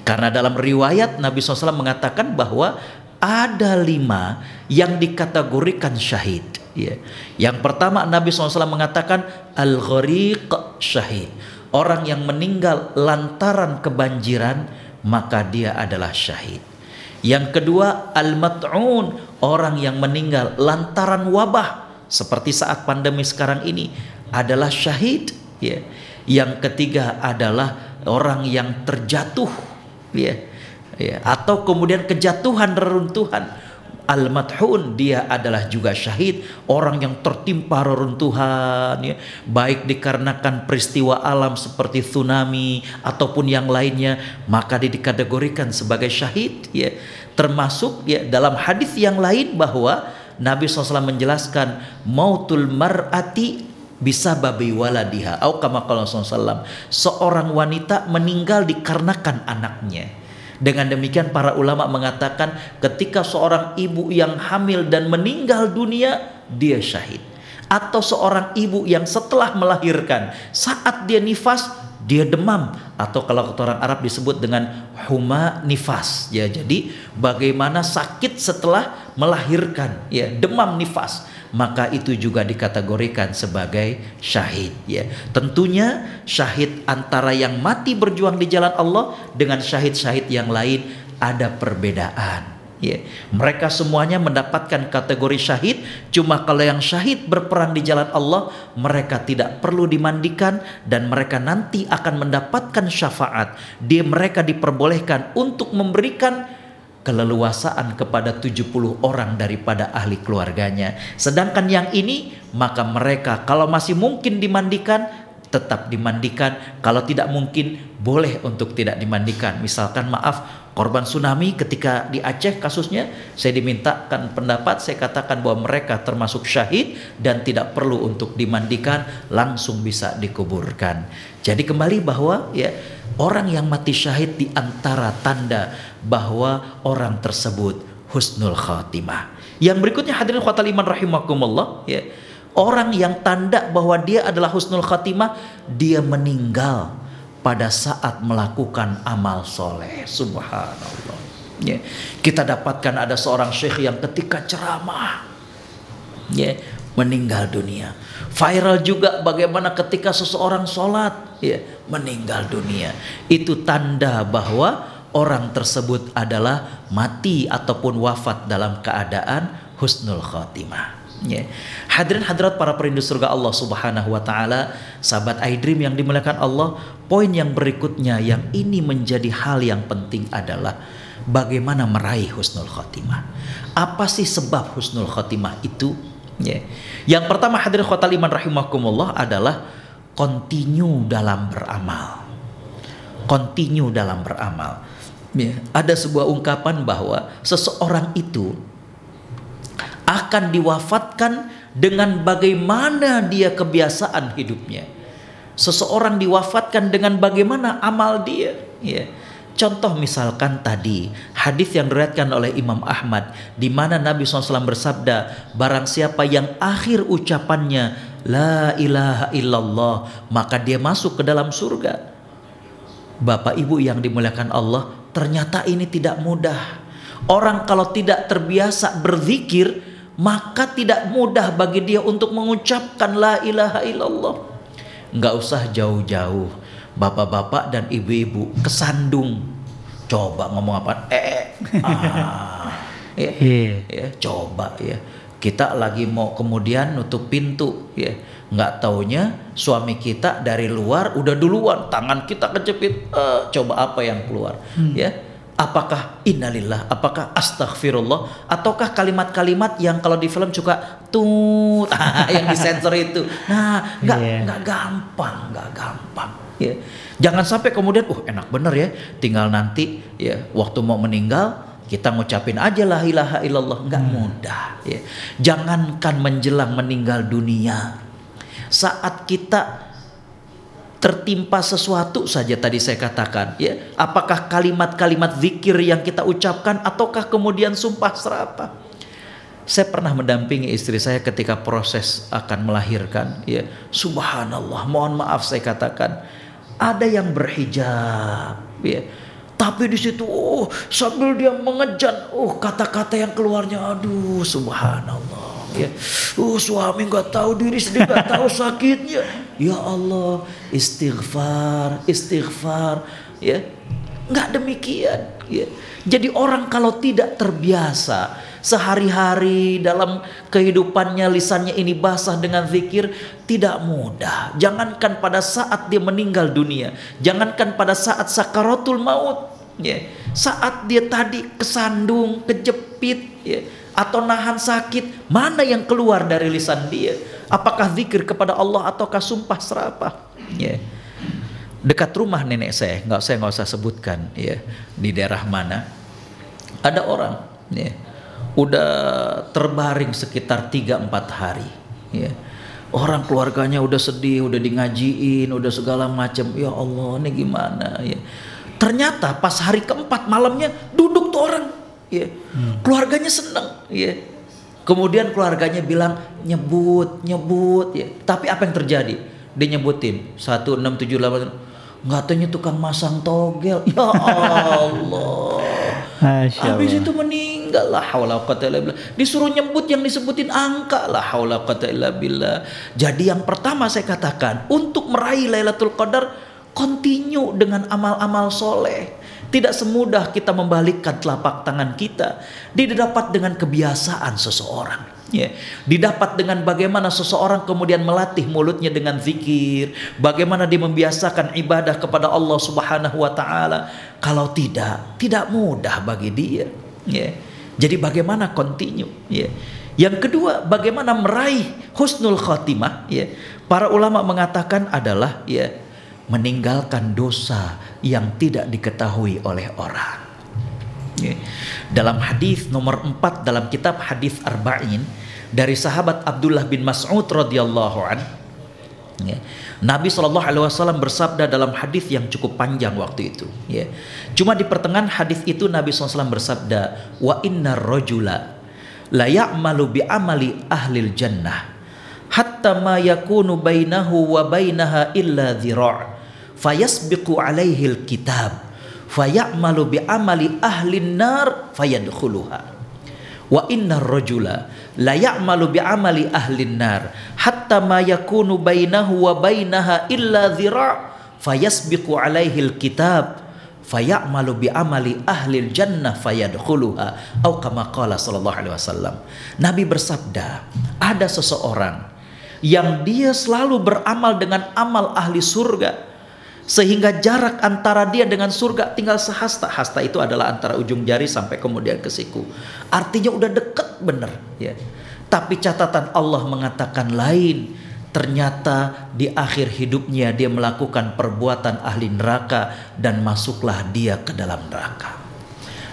Karena dalam riwayat Nabi SAW mengatakan bahwa ada lima yang dikategorikan syahid. Ya. Yang pertama Nabi SAW mengatakan al-ghariq syahid. Orang yang meninggal lantaran kebanjiran maka dia adalah syahid. Yang kedua al-mat'un, orang yang meninggal lantaran wabah seperti saat pandemi sekarang ini adalah syahid. Ya. Yang ketiga adalah orang yang terjatuh. Ya ya, atau kemudian kejatuhan reruntuhan Al-Madhun dia adalah juga syahid Orang yang tertimpa reruntuhan ya. Baik dikarenakan peristiwa alam seperti tsunami Ataupun yang lainnya Maka dia dikategorikan sebagai syahid ya. Termasuk ya dalam hadis yang lain bahwa Nabi SAW menjelaskan Mautul mar'ati bisa babi waladiha au kama sallam seorang wanita meninggal dikarenakan anaknya dengan demikian para ulama mengatakan ketika seorang ibu yang hamil dan meninggal dunia dia syahid. Atau seorang ibu yang setelah melahirkan saat dia nifas dia demam. Atau kalau orang Arab disebut dengan huma nifas. Ya jadi bagaimana sakit setelah melahirkan? Ya demam nifas maka itu juga dikategorikan sebagai syahid ya tentunya syahid antara yang mati berjuang di jalan Allah dengan syahid-syahid yang lain ada perbedaan Ya, mereka semuanya mendapatkan kategori syahid. Cuma kalau yang syahid berperang di jalan Allah, mereka tidak perlu dimandikan dan mereka nanti akan mendapatkan syafaat. Dia mereka diperbolehkan untuk memberikan keleluasaan kepada 70 orang daripada ahli keluarganya. Sedangkan yang ini maka mereka kalau masih mungkin dimandikan tetap dimandikan. Kalau tidak mungkin boleh untuk tidak dimandikan. Misalkan maaf korban tsunami ketika di Aceh kasusnya saya dimintakan pendapat saya katakan bahwa mereka termasuk syahid dan tidak perlu untuk dimandikan langsung bisa dikuburkan jadi kembali bahwa ya orang yang mati syahid di antara tanda bahwa orang tersebut husnul khatimah yang berikutnya hadirin khawatir iman rahimakumullah ya orang yang tanda bahwa dia adalah husnul khatimah dia meninggal pada saat melakukan amal soleh. Subhanallah. Ya. Kita dapatkan ada seorang syekh yang ketika ceramah ya, meninggal dunia. Viral juga bagaimana ketika seseorang sholat ya, meninggal dunia. Itu tanda bahwa orang tersebut adalah mati ataupun wafat dalam keadaan husnul khotimah. Ya. Hadirin hadirat para perindu surga Allah Subhanahu wa taala, sahabat iDream yang dimuliakan Allah, poin yang berikutnya yang ini menjadi hal yang penting adalah bagaimana meraih husnul khotimah. Apa sih sebab husnul khotimah itu? Ya. Yang pertama hadirin khotal iman rahimakumullah adalah continue dalam beramal. Continue dalam beramal. Ya. Ada sebuah ungkapan bahwa seseorang itu akan diwafatkan dengan bagaimana dia kebiasaan hidupnya. Seseorang diwafatkan dengan bagaimana amal dia. Ya. Contoh misalkan tadi hadis yang diriwayatkan oleh Imam Ahmad di mana Nabi SAW bersabda barang siapa yang akhir ucapannya la ilaha illallah maka dia masuk ke dalam surga. Bapak Ibu yang dimuliakan Allah ternyata ini tidak mudah. Orang kalau tidak terbiasa berzikir maka tidak mudah bagi dia untuk mengucapkan la ilaha illallah. Enggak usah jauh-jauh. Bapak-bapak dan ibu-ibu kesandung. Coba ngomong apa? Eh, ah. ya, yeah. ya, coba ya. Kita lagi mau kemudian nutup pintu ya. Nggak taunya suami kita dari luar udah duluan tangan kita kejepit. Uh, coba apa yang keluar hmm. ya apakah innalillah, apakah astaghfirullah, ataukah kalimat-kalimat yang kalau di film juga tut ah, yang disensor itu. Nah, nggak yeah. nggak gampang, nggak gampang. Ya. Jangan sampai kemudian, uh enak bener ya, tinggal nanti ya waktu mau meninggal kita ngucapin aja la ilaha illallah nggak hmm. mudah ya. Jangankan menjelang meninggal dunia. Saat kita tertimpa sesuatu saja tadi saya katakan ya. Apakah kalimat-kalimat zikir yang kita ucapkan ataukah kemudian sumpah serapah saya pernah mendampingi istri saya ketika proses akan melahirkan ya. Subhanallah mohon maaf saya katakan. Ada yang berhijab ya. Tapi di situ oh sambil dia mengejan oh kata-kata yang keluarnya aduh subhanallah ya. Uh suami nggak tahu diri sendiri nggak tahu sakitnya ya Allah istighfar istighfar ya. Nggak demikian ya. Jadi orang kalau tidak terbiasa sehari-hari dalam kehidupannya lisannya ini basah dengan zikir tidak mudah. Jangankan pada saat dia meninggal dunia jangankan pada saat sakaratul maut ya. Saat dia tadi kesandung kejepit ya atau nahan sakit, mana yang keluar dari lisan dia? Apakah zikir kepada Allah ataukah sumpah serapah? Ya. Dekat rumah nenek saya, nggak saya nggak usah sebutkan, ya di daerah mana, ada orang, ya, udah terbaring sekitar 3-4 hari, ya. orang keluarganya udah sedih, udah di ngajiin, udah segala macam. Ya Allah, ini gimana ya. Ternyata pas hari keempat malamnya duduk tuh orang, ya. Hmm. Keluarganya seneng, ya. Kemudian keluarganya bilang nyebut, nyebut, ya. Tapi apa yang terjadi? Dia nyebutin satu enam tujuh delapan nggak tanya tukang masang togel ya Allah habis itu meninggal lah haula billah disuruh nyebut yang disebutin angka lah haula billah jadi yang pertama saya katakan untuk meraih Lailatul Qadar continue dengan amal-amal soleh tidak semudah kita membalikkan telapak tangan kita didapat dengan kebiasaan seseorang Ya, didapat dengan bagaimana seseorang kemudian melatih mulutnya dengan zikir, bagaimana dia membiasakan ibadah kepada Allah Subhanahu wa taala. Kalau tidak, tidak mudah bagi dia. Ya. Jadi bagaimana continue, ya. Yang kedua, bagaimana meraih husnul khotimah, ya. Para ulama mengatakan adalah ya meninggalkan dosa yang tidak diketahui oleh orang. Dalam hadis nomor 4 dalam kitab hadis Arba'in dari sahabat Abdullah bin Mas'ud radhiyallahu an. Nabi Shallallahu alaihi wasallam bersabda dalam hadis yang cukup panjang waktu itu. Cuma di pertengahan hadis itu Nabi SAW bersabda wa inna rojula la ya'malu bi amali ahlil jannah hatta ma yakunu bainahu wa bainaha illa dhira' fayasbiqu alaihi kitab fayamalu bi amali ahlin nar fayadkhuluha. Wa inna rajula la ya'malu bi amali ahlin nar hatta ma yakunu bainahu wa bainaha illa dhira' fayasbiqu alaihi alkitab fayamalu bi amali ahli jannah fayadkhuluha. Atau kama qala sallallahu alaihi wasallam Nabi bersabda ada seseorang yang dia selalu beramal dengan amal ahli surga sehingga jarak antara dia dengan surga tinggal sehasta. Hasta itu adalah antara ujung jari sampai kemudian ke siku. Artinya udah deket bener ya. Tapi catatan Allah mengatakan lain. Ternyata di akhir hidupnya dia melakukan perbuatan ahli neraka dan masuklah dia ke dalam neraka.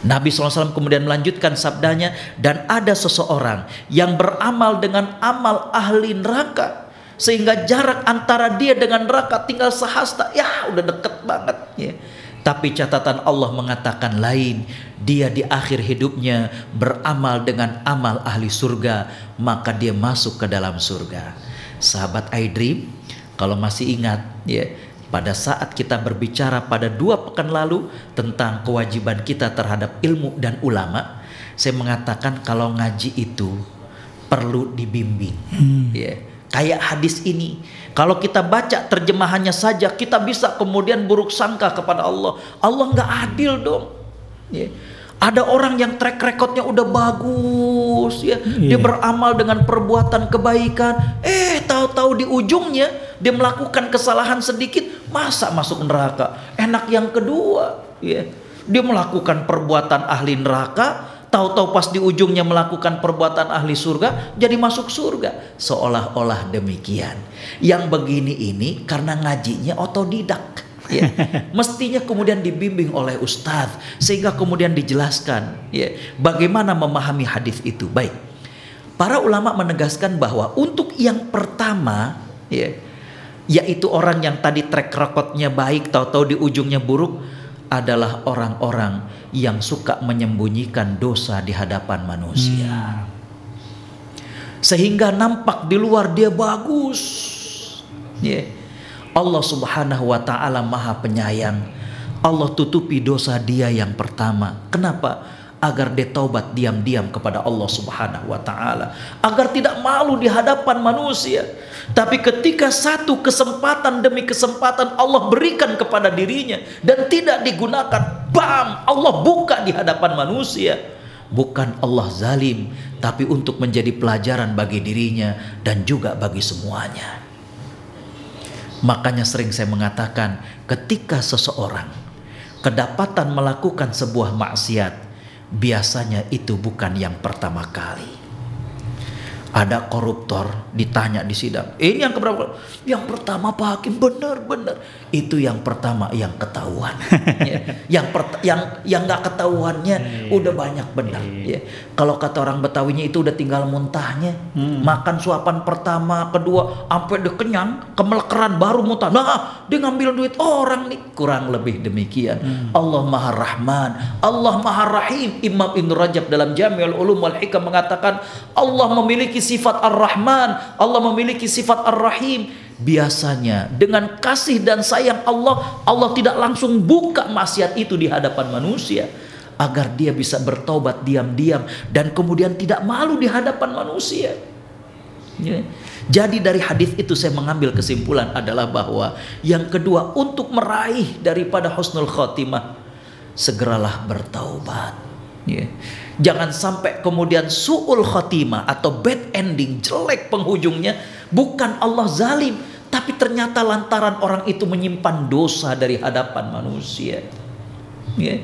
Nabi SAW kemudian melanjutkan sabdanya dan ada seseorang yang beramal dengan amal ahli neraka sehingga jarak antara dia dengan neraka tinggal sehasta ya udah deket banget ya. Tapi catatan Allah mengatakan lain. Dia di akhir hidupnya beramal dengan amal ahli surga maka dia masuk ke dalam surga. Sahabat iDream kalau masih ingat ya pada saat kita berbicara pada dua pekan lalu tentang kewajiban kita terhadap ilmu dan ulama saya mengatakan kalau ngaji itu perlu dibimbing hmm. ya Kayak hadis ini. Kalau kita baca terjemahannya saja, kita bisa kemudian buruk sangka kepada Allah. Allah nggak adil dong. Ya. Ada orang yang track recordnya udah bagus, ya. Yeah. Dia beramal dengan perbuatan kebaikan. Eh, tahu-tahu di ujungnya dia melakukan kesalahan sedikit, masa masuk neraka? Enak yang kedua, ya. Dia melakukan perbuatan ahli neraka, Tahu-tahu pas di ujungnya melakukan perbuatan ahli surga, jadi masuk surga. Seolah-olah demikian. Yang begini ini karena ngajinya otodidak. Ya. Mestinya kemudian dibimbing oleh ustadz sehingga kemudian dijelaskan ya, bagaimana memahami hadis itu. Baik. Para ulama menegaskan bahwa untuk yang pertama ya, yaitu orang yang tadi track recordnya baik tahu-tahu di ujungnya buruk adalah orang-orang yang suka menyembunyikan dosa di hadapan manusia. Hmm. Sehingga nampak di luar dia bagus. Yeah. Allah Subhanahu wa taala Maha Penyayang. Allah tutupi dosa dia yang pertama. Kenapa? Agar dia taubat diam-diam kepada Allah Subhanahu wa taala, agar tidak malu di hadapan manusia. Tapi ketika satu kesempatan demi kesempatan Allah berikan kepada dirinya dan tidak digunakan, bam, Allah buka di hadapan manusia. Bukan Allah zalim, tapi untuk menjadi pelajaran bagi dirinya dan juga bagi semuanya. Makanya sering saya mengatakan, ketika seseorang kedapatan melakukan sebuah maksiat, biasanya itu bukan yang pertama kali. Ada koruptor ditanya di sidang. Ini yang keberapa? Yang pertama Pak Hakim benar-benar itu yang pertama yang ketahuan. ya. Yang per, yang yang nggak ketahuannya hmm. udah banyak benar. Hmm. Ya. Kalau kata orang Betawinya itu udah tinggal muntahnya. Hmm. Makan suapan pertama, kedua, sampai udah kenyang, kemelekeran baru muntah. Nah, dia ngambil duit orang nih. Kurang lebih demikian. Hmm. Allah Maha Rahman, Allah Maha Rahim. Imam Ibn Rajab dalam Jami'ul Ulum wal Hikam mengatakan Allah sifat Ar-Rahman, Allah memiliki sifat Ar-Rahim. Biasanya dengan kasih dan sayang Allah, Allah tidak langsung buka maksiat itu di hadapan manusia agar dia bisa bertobat diam-diam dan kemudian tidak malu di hadapan manusia. Ya. Jadi dari hadis itu saya mengambil kesimpulan adalah bahwa yang kedua untuk meraih daripada husnul khotimah segeralah bertaubat. Ya. Jangan sampai kemudian su'ul khotimah atau bad ending, jelek penghujungnya. Bukan Allah zalim, tapi ternyata lantaran orang itu menyimpan dosa dari hadapan manusia. Ya.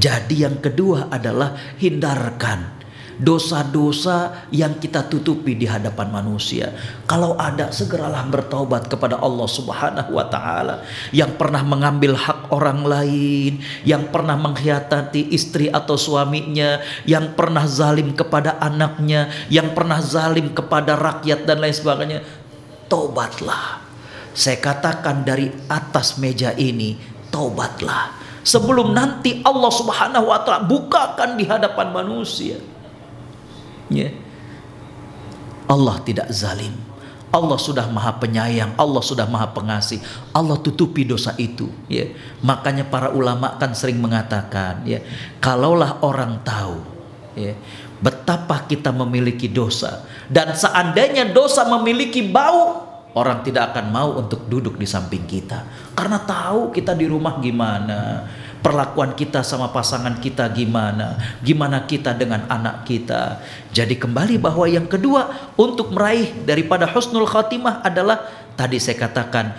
Jadi yang kedua adalah hindarkan dosa-dosa yang kita tutupi di hadapan manusia. Kalau ada segeralah bertaubat kepada Allah Subhanahu wa taala yang pernah mengambil hak orang lain, yang pernah mengkhianati istri atau suaminya, yang pernah zalim kepada anaknya, yang pernah zalim kepada rakyat dan lain sebagainya. Taubatlah. Saya katakan dari atas meja ini, taubatlah. Sebelum nanti Allah Subhanahu wa taala bukakan di hadapan manusia Ya. Allah tidak zalim. Allah sudah maha penyayang, Allah sudah maha pengasih. Allah tutupi dosa itu, ya. Makanya para ulama kan sering mengatakan, ya, kalaulah orang tahu, ya, betapa kita memiliki dosa dan seandainya dosa memiliki bau, orang tidak akan mau untuk duduk di samping kita karena tahu kita di rumah gimana perlakuan kita sama pasangan kita gimana, gimana kita dengan anak kita. Jadi kembali bahwa yang kedua untuk meraih daripada husnul khatimah adalah tadi saya katakan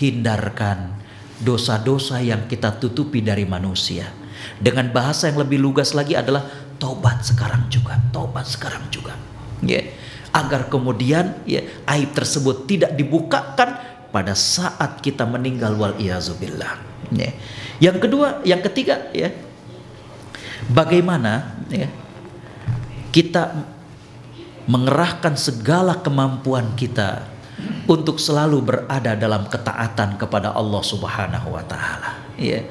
hindarkan dosa-dosa yang kita tutupi dari manusia. Dengan bahasa yang lebih lugas lagi adalah tobat sekarang juga, tobat sekarang juga. Ya. Yeah. Agar kemudian ya aib tersebut tidak dibukakan pada saat kita meninggal wal iazubillah. Ya. Yang kedua, yang ketiga ya. Bagaimana ya kita mengerahkan segala kemampuan kita untuk selalu berada dalam ketaatan kepada Allah Subhanahu wa taala ya.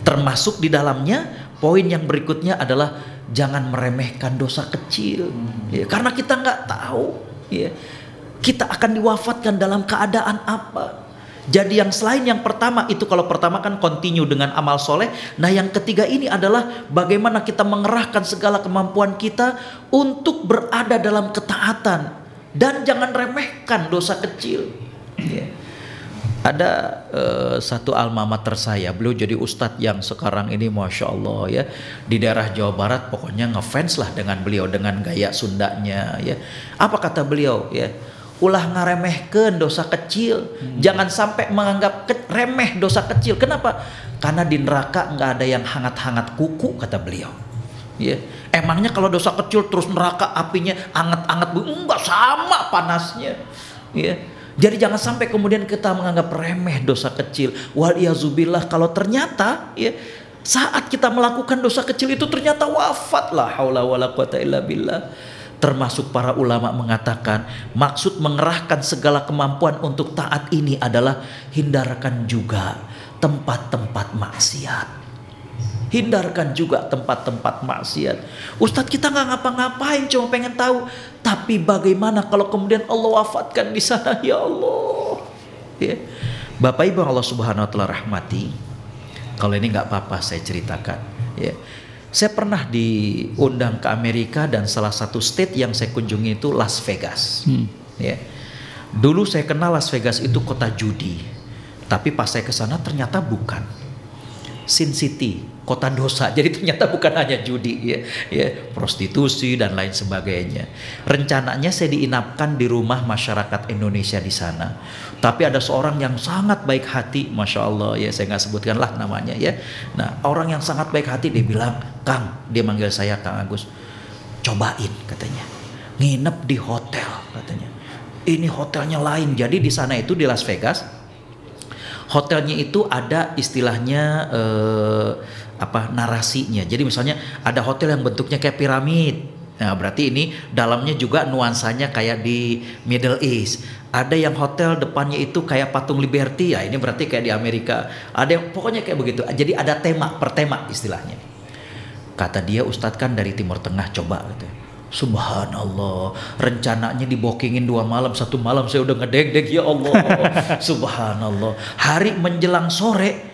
Termasuk di dalamnya poin yang berikutnya adalah jangan meremehkan dosa kecil ya, karena kita nggak tahu ya kita akan diwafatkan dalam keadaan apa jadi yang selain yang pertama itu kalau pertama kan continue dengan amal soleh. Nah yang ketiga ini adalah bagaimana kita mengerahkan segala kemampuan kita untuk berada dalam ketaatan dan jangan remehkan dosa kecil. Yeah. Ada uh, satu alma mater saya, beliau jadi ustadz yang sekarang ini masya Allah ya di daerah Jawa Barat pokoknya ngefans lah dengan beliau dengan gaya Sundanya ya. Apa kata beliau ya? Ulah ngaremehkan dosa kecil. Hmm. Jangan sampai menganggap ke, remeh dosa kecil. Kenapa? Karena di neraka nggak ada yang hangat-hangat kuku kata beliau. Ya, emangnya kalau dosa kecil terus neraka apinya anget-anget enggak sama panasnya. Ya. Jadi jangan sampai kemudian kita menganggap remeh dosa kecil. Wal iazubillah kalau ternyata ya saat kita melakukan dosa kecil itu ternyata wafat lah haula wala quwata illa billah termasuk para ulama mengatakan maksud mengerahkan segala kemampuan untuk taat ini adalah hindarkan juga tempat-tempat maksiat. Hindarkan juga tempat-tempat maksiat. Ustadz kita nggak ngapa-ngapain cuma pengen tahu. Tapi bagaimana kalau kemudian Allah wafatkan di sana ya Allah. Ya. Bapak Ibu Allah Subhanahu Wa Taala rahmati. Kalau ini nggak apa-apa saya ceritakan. Ya saya pernah diundang ke Amerika dan salah satu state yang saya kunjungi itu Las Vegas. Hmm. Ya. Dulu saya kenal Las Vegas itu kota judi, tapi pas saya ke sana ternyata bukan. Sin City, kota dosa. Jadi ternyata bukan hanya judi ya, ya, prostitusi dan lain sebagainya. Rencananya saya diinapkan di rumah masyarakat Indonesia di sana. Tapi ada seorang yang sangat baik hati, masya Allah ya saya nggak sebutkan lah namanya ya. Nah orang yang sangat baik hati dia bilang, Kang, dia manggil saya Kang Agus, cobain katanya. nginep di hotel katanya. Ini hotelnya lain. Jadi di sana itu di Las Vegas hotelnya itu ada istilahnya eh, apa narasinya. Jadi misalnya ada hotel yang bentuknya kayak piramid. Nah, berarti ini dalamnya juga nuansanya kayak di Middle East. Ada yang hotel depannya itu kayak patung Liberty ya, ini berarti kayak di Amerika. Ada yang pokoknya kayak begitu. Jadi ada tema per tema istilahnya. Kata dia Ustadz kan dari Timur Tengah coba gitu. Subhanallah, rencananya dibokingin dua malam, satu malam saya udah ngedek-dek ya Allah. Subhanallah. Hari menjelang sore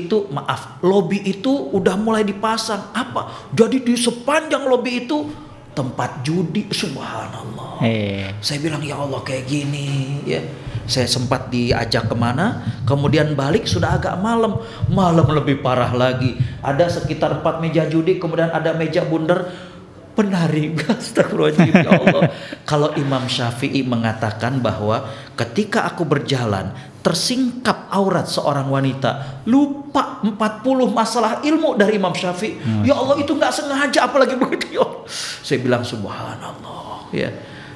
itu maaf, lobby itu udah mulai dipasang. Apa? Jadi di sepanjang lobby itu tempat judi. Subhanallah. Eh. Saya bilang ya Allah kayak gini ya. Saya sempat diajak ke mana, kemudian balik sudah agak malam. Malam lebih parah lagi. Ada sekitar empat meja judi, kemudian ada meja bundar penari. Astagfirullahaladzim ya Allah. Kalau Imam Syafi'i mengatakan bahwa ketika aku berjalan tersingkap aurat seorang wanita lupa 40 masalah ilmu dari Imam Syafi'i. Hmm. ya Allah itu nggak sengaja apalagi begitu ya saya bilang subhanallah. Ya.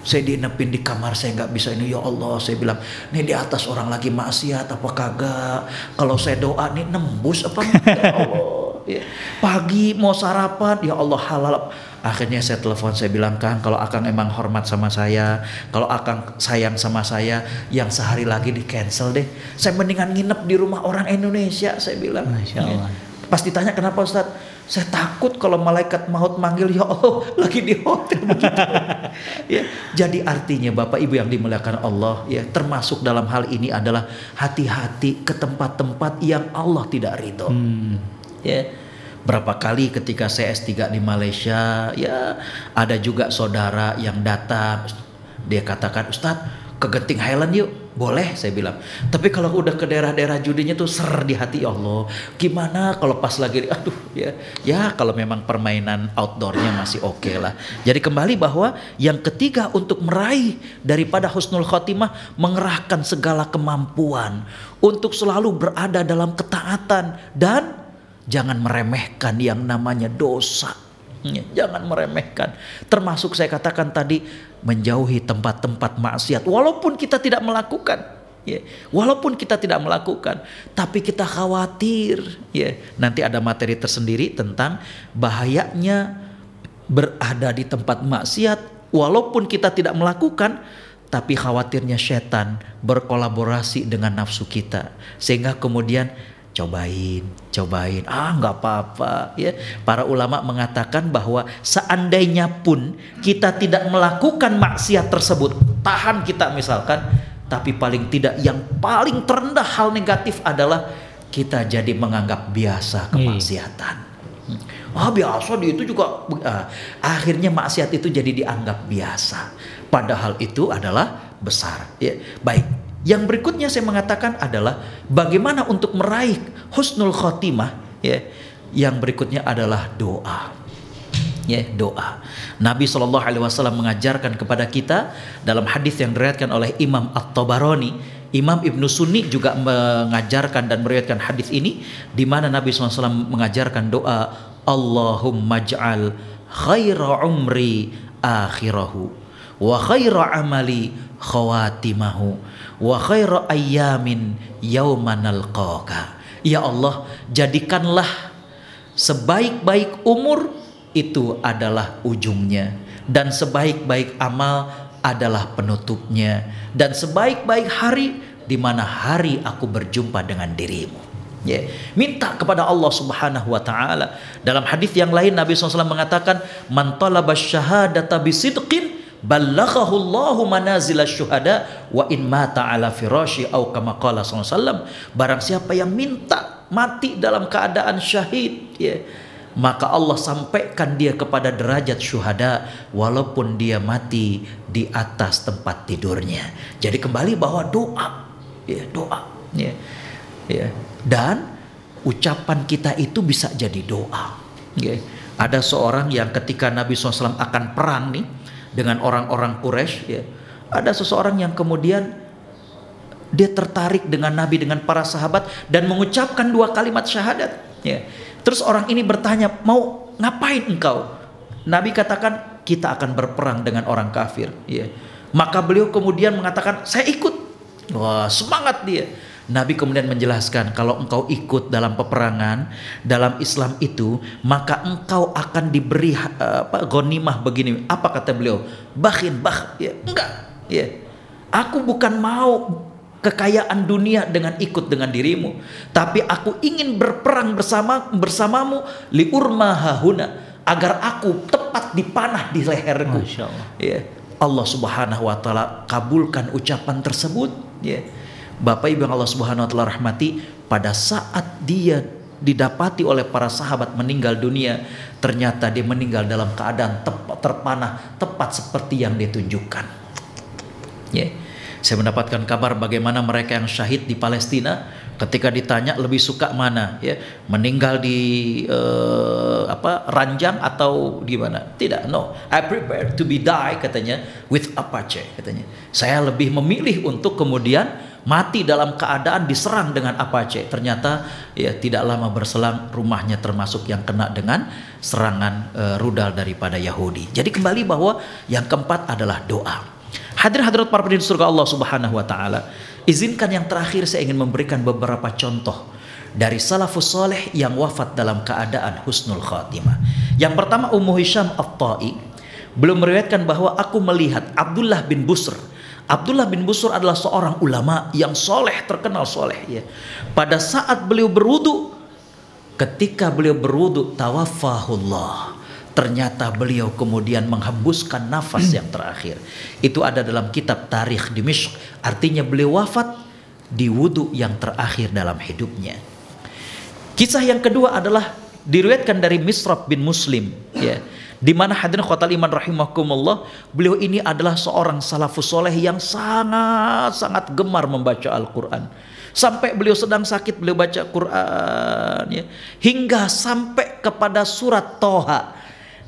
Saya dinepin di kamar saya nggak bisa ini. Ya Allah saya bilang ini di atas orang lagi maksiat apa kagak? Kalau saya doa nih nembus apa ya Allah. Ya. pagi mau sarapan ya Allah halal Akhirnya saya telepon, saya bilang Kang, kalau Akang emang hormat sama saya, kalau Akang sayang sama saya, yang sehari lagi di cancel deh. Saya mendingan nginep di rumah orang Indonesia, saya bilang. Masya Allah. Pas ditanya kenapa Ustaz? Saya takut kalau malaikat maut manggil ya Allah lagi di hotel begitu. ya, jadi artinya Bapak Ibu yang dimuliakan Allah ya termasuk dalam hal ini adalah hati-hati ke tempat-tempat yang Allah tidak ridho. Hmm. Ya Berapa kali ketika saya S3 di Malaysia, ya ada juga saudara yang datang. Dia katakan, Ustadz ke Genting Highland yuk. Boleh saya bilang. Tapi kalau udah ke daerah-daerah judinya tuh ser di hati Allah. Gimana kalau pas lagi aduh ya. Ya kalau memang permainan outdoornya masih oke okay lah. Jadi kembali bahwa yang ketiga untuk meraih daripada husnul khotimah mengerahkan segala kemampuan untuk selalu berada dalam ketaatan dan Jangan meremehkan yang namanya dosa. Ya, jangan meremehkan. Termasuk saya katakan tadi menjauhi tempat-tempat maksiat walaupun kita tidak melakukan. Ya, walaupun kita tidak melakukan, tapi kita khawatir. Ya, nanti ada materi tersendiri tentang bahayanya berada di tempat maksiat walaupun kita tidak melakukan, tapi khawatirnya setan berkolaborasi dengan nafsu kita sehingga kemudian cobain, cobain. Ah, nggak apa-apa ya. Para ulama mengatakan bahwa seandainya pun kita tidak melakukan maksiat tersebut, tahan kita misalkan, tapi paling tidak yang paling terendah hal negatif adalah kita jadi menganggap biasa kemaksiatan. Hmm. Ah biasa di itu juga ah, akhirnya maksiat itu jadi dianggap biasa. Padahal itu adalah besar. Ya, baik yang berikutnya saya mengatakan adalah bagaimana untuk meraih husnul khotimah ya. Yang berikutnya adalah doa. Ya, doa. Nabi Shallallahu alaihi wasallam mengajarkan kepada kita dalam hadis yang diriwayatkan oleh Imam At-Tabarani, Imam Ibnu Sunni juga mengajarkan dan meriwayatkan hadis ini di mana Nabi SAW mengajarkan doa Allahumma ja'al khaira umri akhirahu wa khaira amali khawatimahu wa khairu ayyamin yauman nalqaka. Ya Allah, jadikanlah sebaik-baik umur itu adalah ujungnya dan sebaik-baik amal adalah penutupnya dan sebaik-baik hari di mana hari aku berjumpa dengan dirimu. Ya, minta kepada Allah Subhanahu wa taala. Dalam hadis yang lain Nabi SAW mengatakan, "Man talaba syahadata bisidqin ballaghahu Allahu manazil syuhada wa in mata ala firashi au kama qala sallallahu barang siapa yang minta mati dalam keadaan syahid ya maka Allah sampaikan dia kepada derajat syuhada walaupun dia mati di atas tempat tidurnya. Jadi kembali bahwa doa ya doa ya ya dan ucapan kita itu bisa jadi doa. Ya. Ada seorang yang ketika Nabi SAW akan perang nih dengan orang-orang Quraisy ya. Ada seseorang yang kemudian dia tertarik dengan Nabi dengan para sahabat dan mengucapkan dua kalimat syahadat ya. Terus orang ini bertanya, "Mau ngapain engkau?" Nabi katakan, kita akan berperang dengan orang kafir ya maka beliau kemudian mengatakan saya ikut wah semangat dia Nabi kemudian menjelaskan kalau engkau ikut dalam peperangan dalam Islam itu maka engkau akan diberi apa gonimah begini. Apa kata beliau? Bahin bah ya enggak. Ya. Aku bukan mau kekayaan dunia dengan ikut dengan dirimu tapi aku ingin berperang bersama bersamamu li urma hahuna agar aku tepat dipanah di leherku. Ya. Allah Subhanahu wa taala kabulkan ucapan tersebut. Ya Bapak Ibu yang Allah Subhanahu wa taala rahmati, pada saat dia didapati oleh para sahabat meninggal dunia, ternyata dia meninggal dalam keadaan tepat, terpanah tepat seperti yang ditunjukkan. Ya. Saya mendapatkan kabar bagaimana mereka yang syahid di Palestina ketika ditanya lebih suka mana ya meninggal di uh, apa ranjang atau di mana tidak no I prepare to be die katanya with Apache katanya saya lebih memilih untuk kemudian mati dalam keadaan diserang dengan Apache. Ternyata ya tidak lama berselang rumahnya termasuk yang kena dengan serangan e, rudal daripada Yahudi. Jadi kembali bahwa yang keempat adalah doa. Hadir hadirat para pendiri surga Allah Subhanahu wa taala. Izinkan yang terakhir saya ingin memberikan beberapa contoh dari salafus soleh yang wafat dalam keadaan husnul khatimah. Yang pertama Ummu Hisham At-Ta'i belum meriwayatkan bahwa aku melihat Abdullah bin Busr Abdullah bin Busur adalah seorang ulama yang soleh terkenal soleh ya. Pada saat beliau berwudu, ketika beliau berwudu tawafahullah. Ternyata beliau kemudian menghembuskan nafas yang terakhir. Itu ada dalam kitab Tarikh Dimishq. Artinya beliau wafat di wudu yang terakhir dalam hidupnya. Kisah yang kedua adalah diriwayatkan dari Misrab bin Muslim ya di mana hadirin khotal iman rahimakumullah, beliau ini adalah seorang salafus soleh yang sangat-sangat gemar membaca Al-Quran. Sampai beliau sedang sakit beliau baca Quran ya. Hingga sampai kepada surat Toha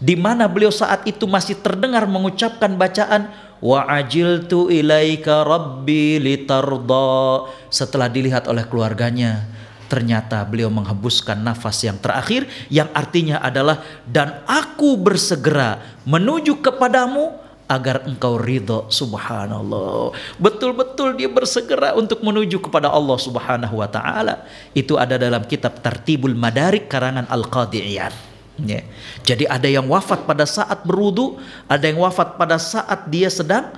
di mana beliau saat itu masih terdengar mengucapkan bacaan wa ajiltu ilaika rabbi litarda setelah dilihat oleh keluarganya Ternyata beliau menghembuskan nafas yang terakhir yang artinya adalah dan aku bersegera menuju kepadamu agar engkau ridho subhanallah. Betul-betul dia bersegera untuk menuju kepada Allah subhanahu wa ta'ala. Itu ada dalam kitab Tartibul Madarik karangan Al-Qadi'iyat. Ya. Jadi ada yang wafat pada saat berudu, ada yang wafat pada saat dia sedang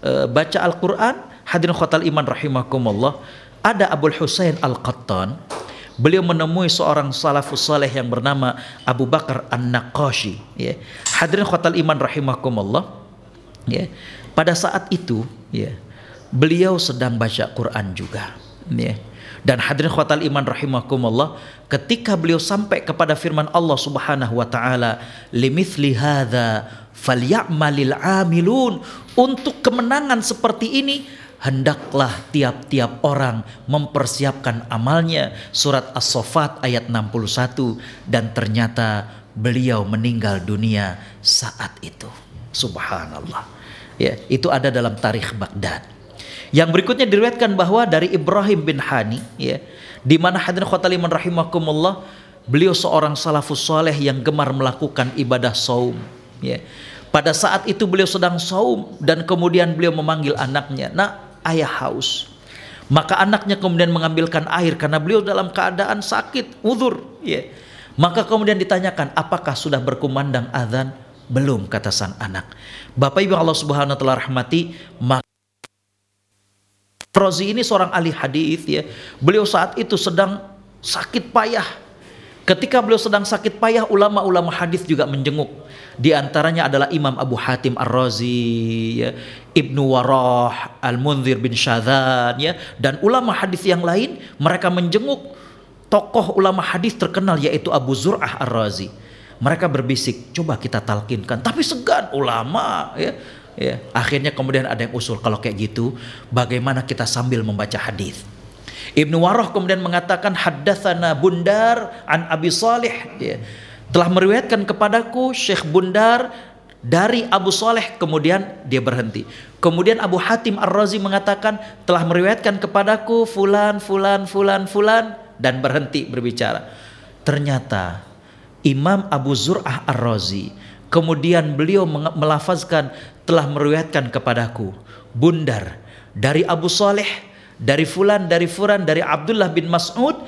uh, baca Al-Quran. Hadirin khotal iman rahimakumullah ada Abu Husain Al-Qattan beliau menemui seorang salafus saleh yang bernama Abu Bakar An-Naqashi ya. Hadirin khotal iman rahimakumullah ya. Pada saat itu ya beliau sedang baca Quran juga ya. Dan hadirin khotal iman rahimakumullah ketika beliau sampai kepada firman Allah Subhanahu wa taala limithli hadza falyamalil amilun. Untuk kemenangan seperti ini hendaklah tiap-tiap orang mempersiapkan amalnya. Surat As-Saffat ayat 61 dan ternyata beliau meninggal dunia saat itu. Subhanallah. Ya itu ada dalam tarikh Baghdad. Yang berikutnya diriwayatkan bahwa dari Ibrahim bin Hani ya di mana hadirin khotaliman rahimakumullah beliau seorang salafus soleh yang gemar melakukan ibadah saum ya. Pada saat itu beliau sedang saum dan kemudian beliau memanggil anaknya. Nak ayah haus. Maka anaknya kemudian mengambilkan air karena beliau dalam keadaan sakit, uzur, ya. Maka kemudian ditanyakan, apakah sudah berkumandang azan? Belum kata sang anak. Bapak Ibu Allah Subhanahu wa taala rahmati, maka Rozi ini seorang ahli hadis ya. Beliau saat itu sedang sakit payah. Ketika beliau sedang sakit payah, ulama-ulama hadis juga menjenguk. Di antaranya adalah Imam Abu Hatim Ar-Razi, ya, Ibnu Warah, Al-Munzir bin Syadzan, ya, dan ulama hadis yang lain mereka menjenguk tokoh ulama hadis terkenal yaitu Abu Zur'ah Ar-Razi. Mereka berbisik, coba kita talkinkan, tapi segan ulama, ya. Ya, akhirnya kemudian ada yang usul kalau kayak gitu, bagaimana kita sambil membaca hadis? Ibnu Warah kemudian mengatakan haddatsana Bundar an Abi Salih ya telah meriwayatkan kepadaku Syekh Bundar dari Abu Saleh kemudian dia berhenti. Kemudian Abu Hatim Ar-Razi mengatakan telah meriwayatkan kepadaku fulan fulan fulan fulan dan berhenti berbicara. Ternyata Imam Abu Zur'ah Ar-Razi. Kemudian beliau melafazkan telah meriwayatkan kepadaku bundar dari Abu Saleh, dari fulan, dari furan, dari Abdullah bin Mas'ud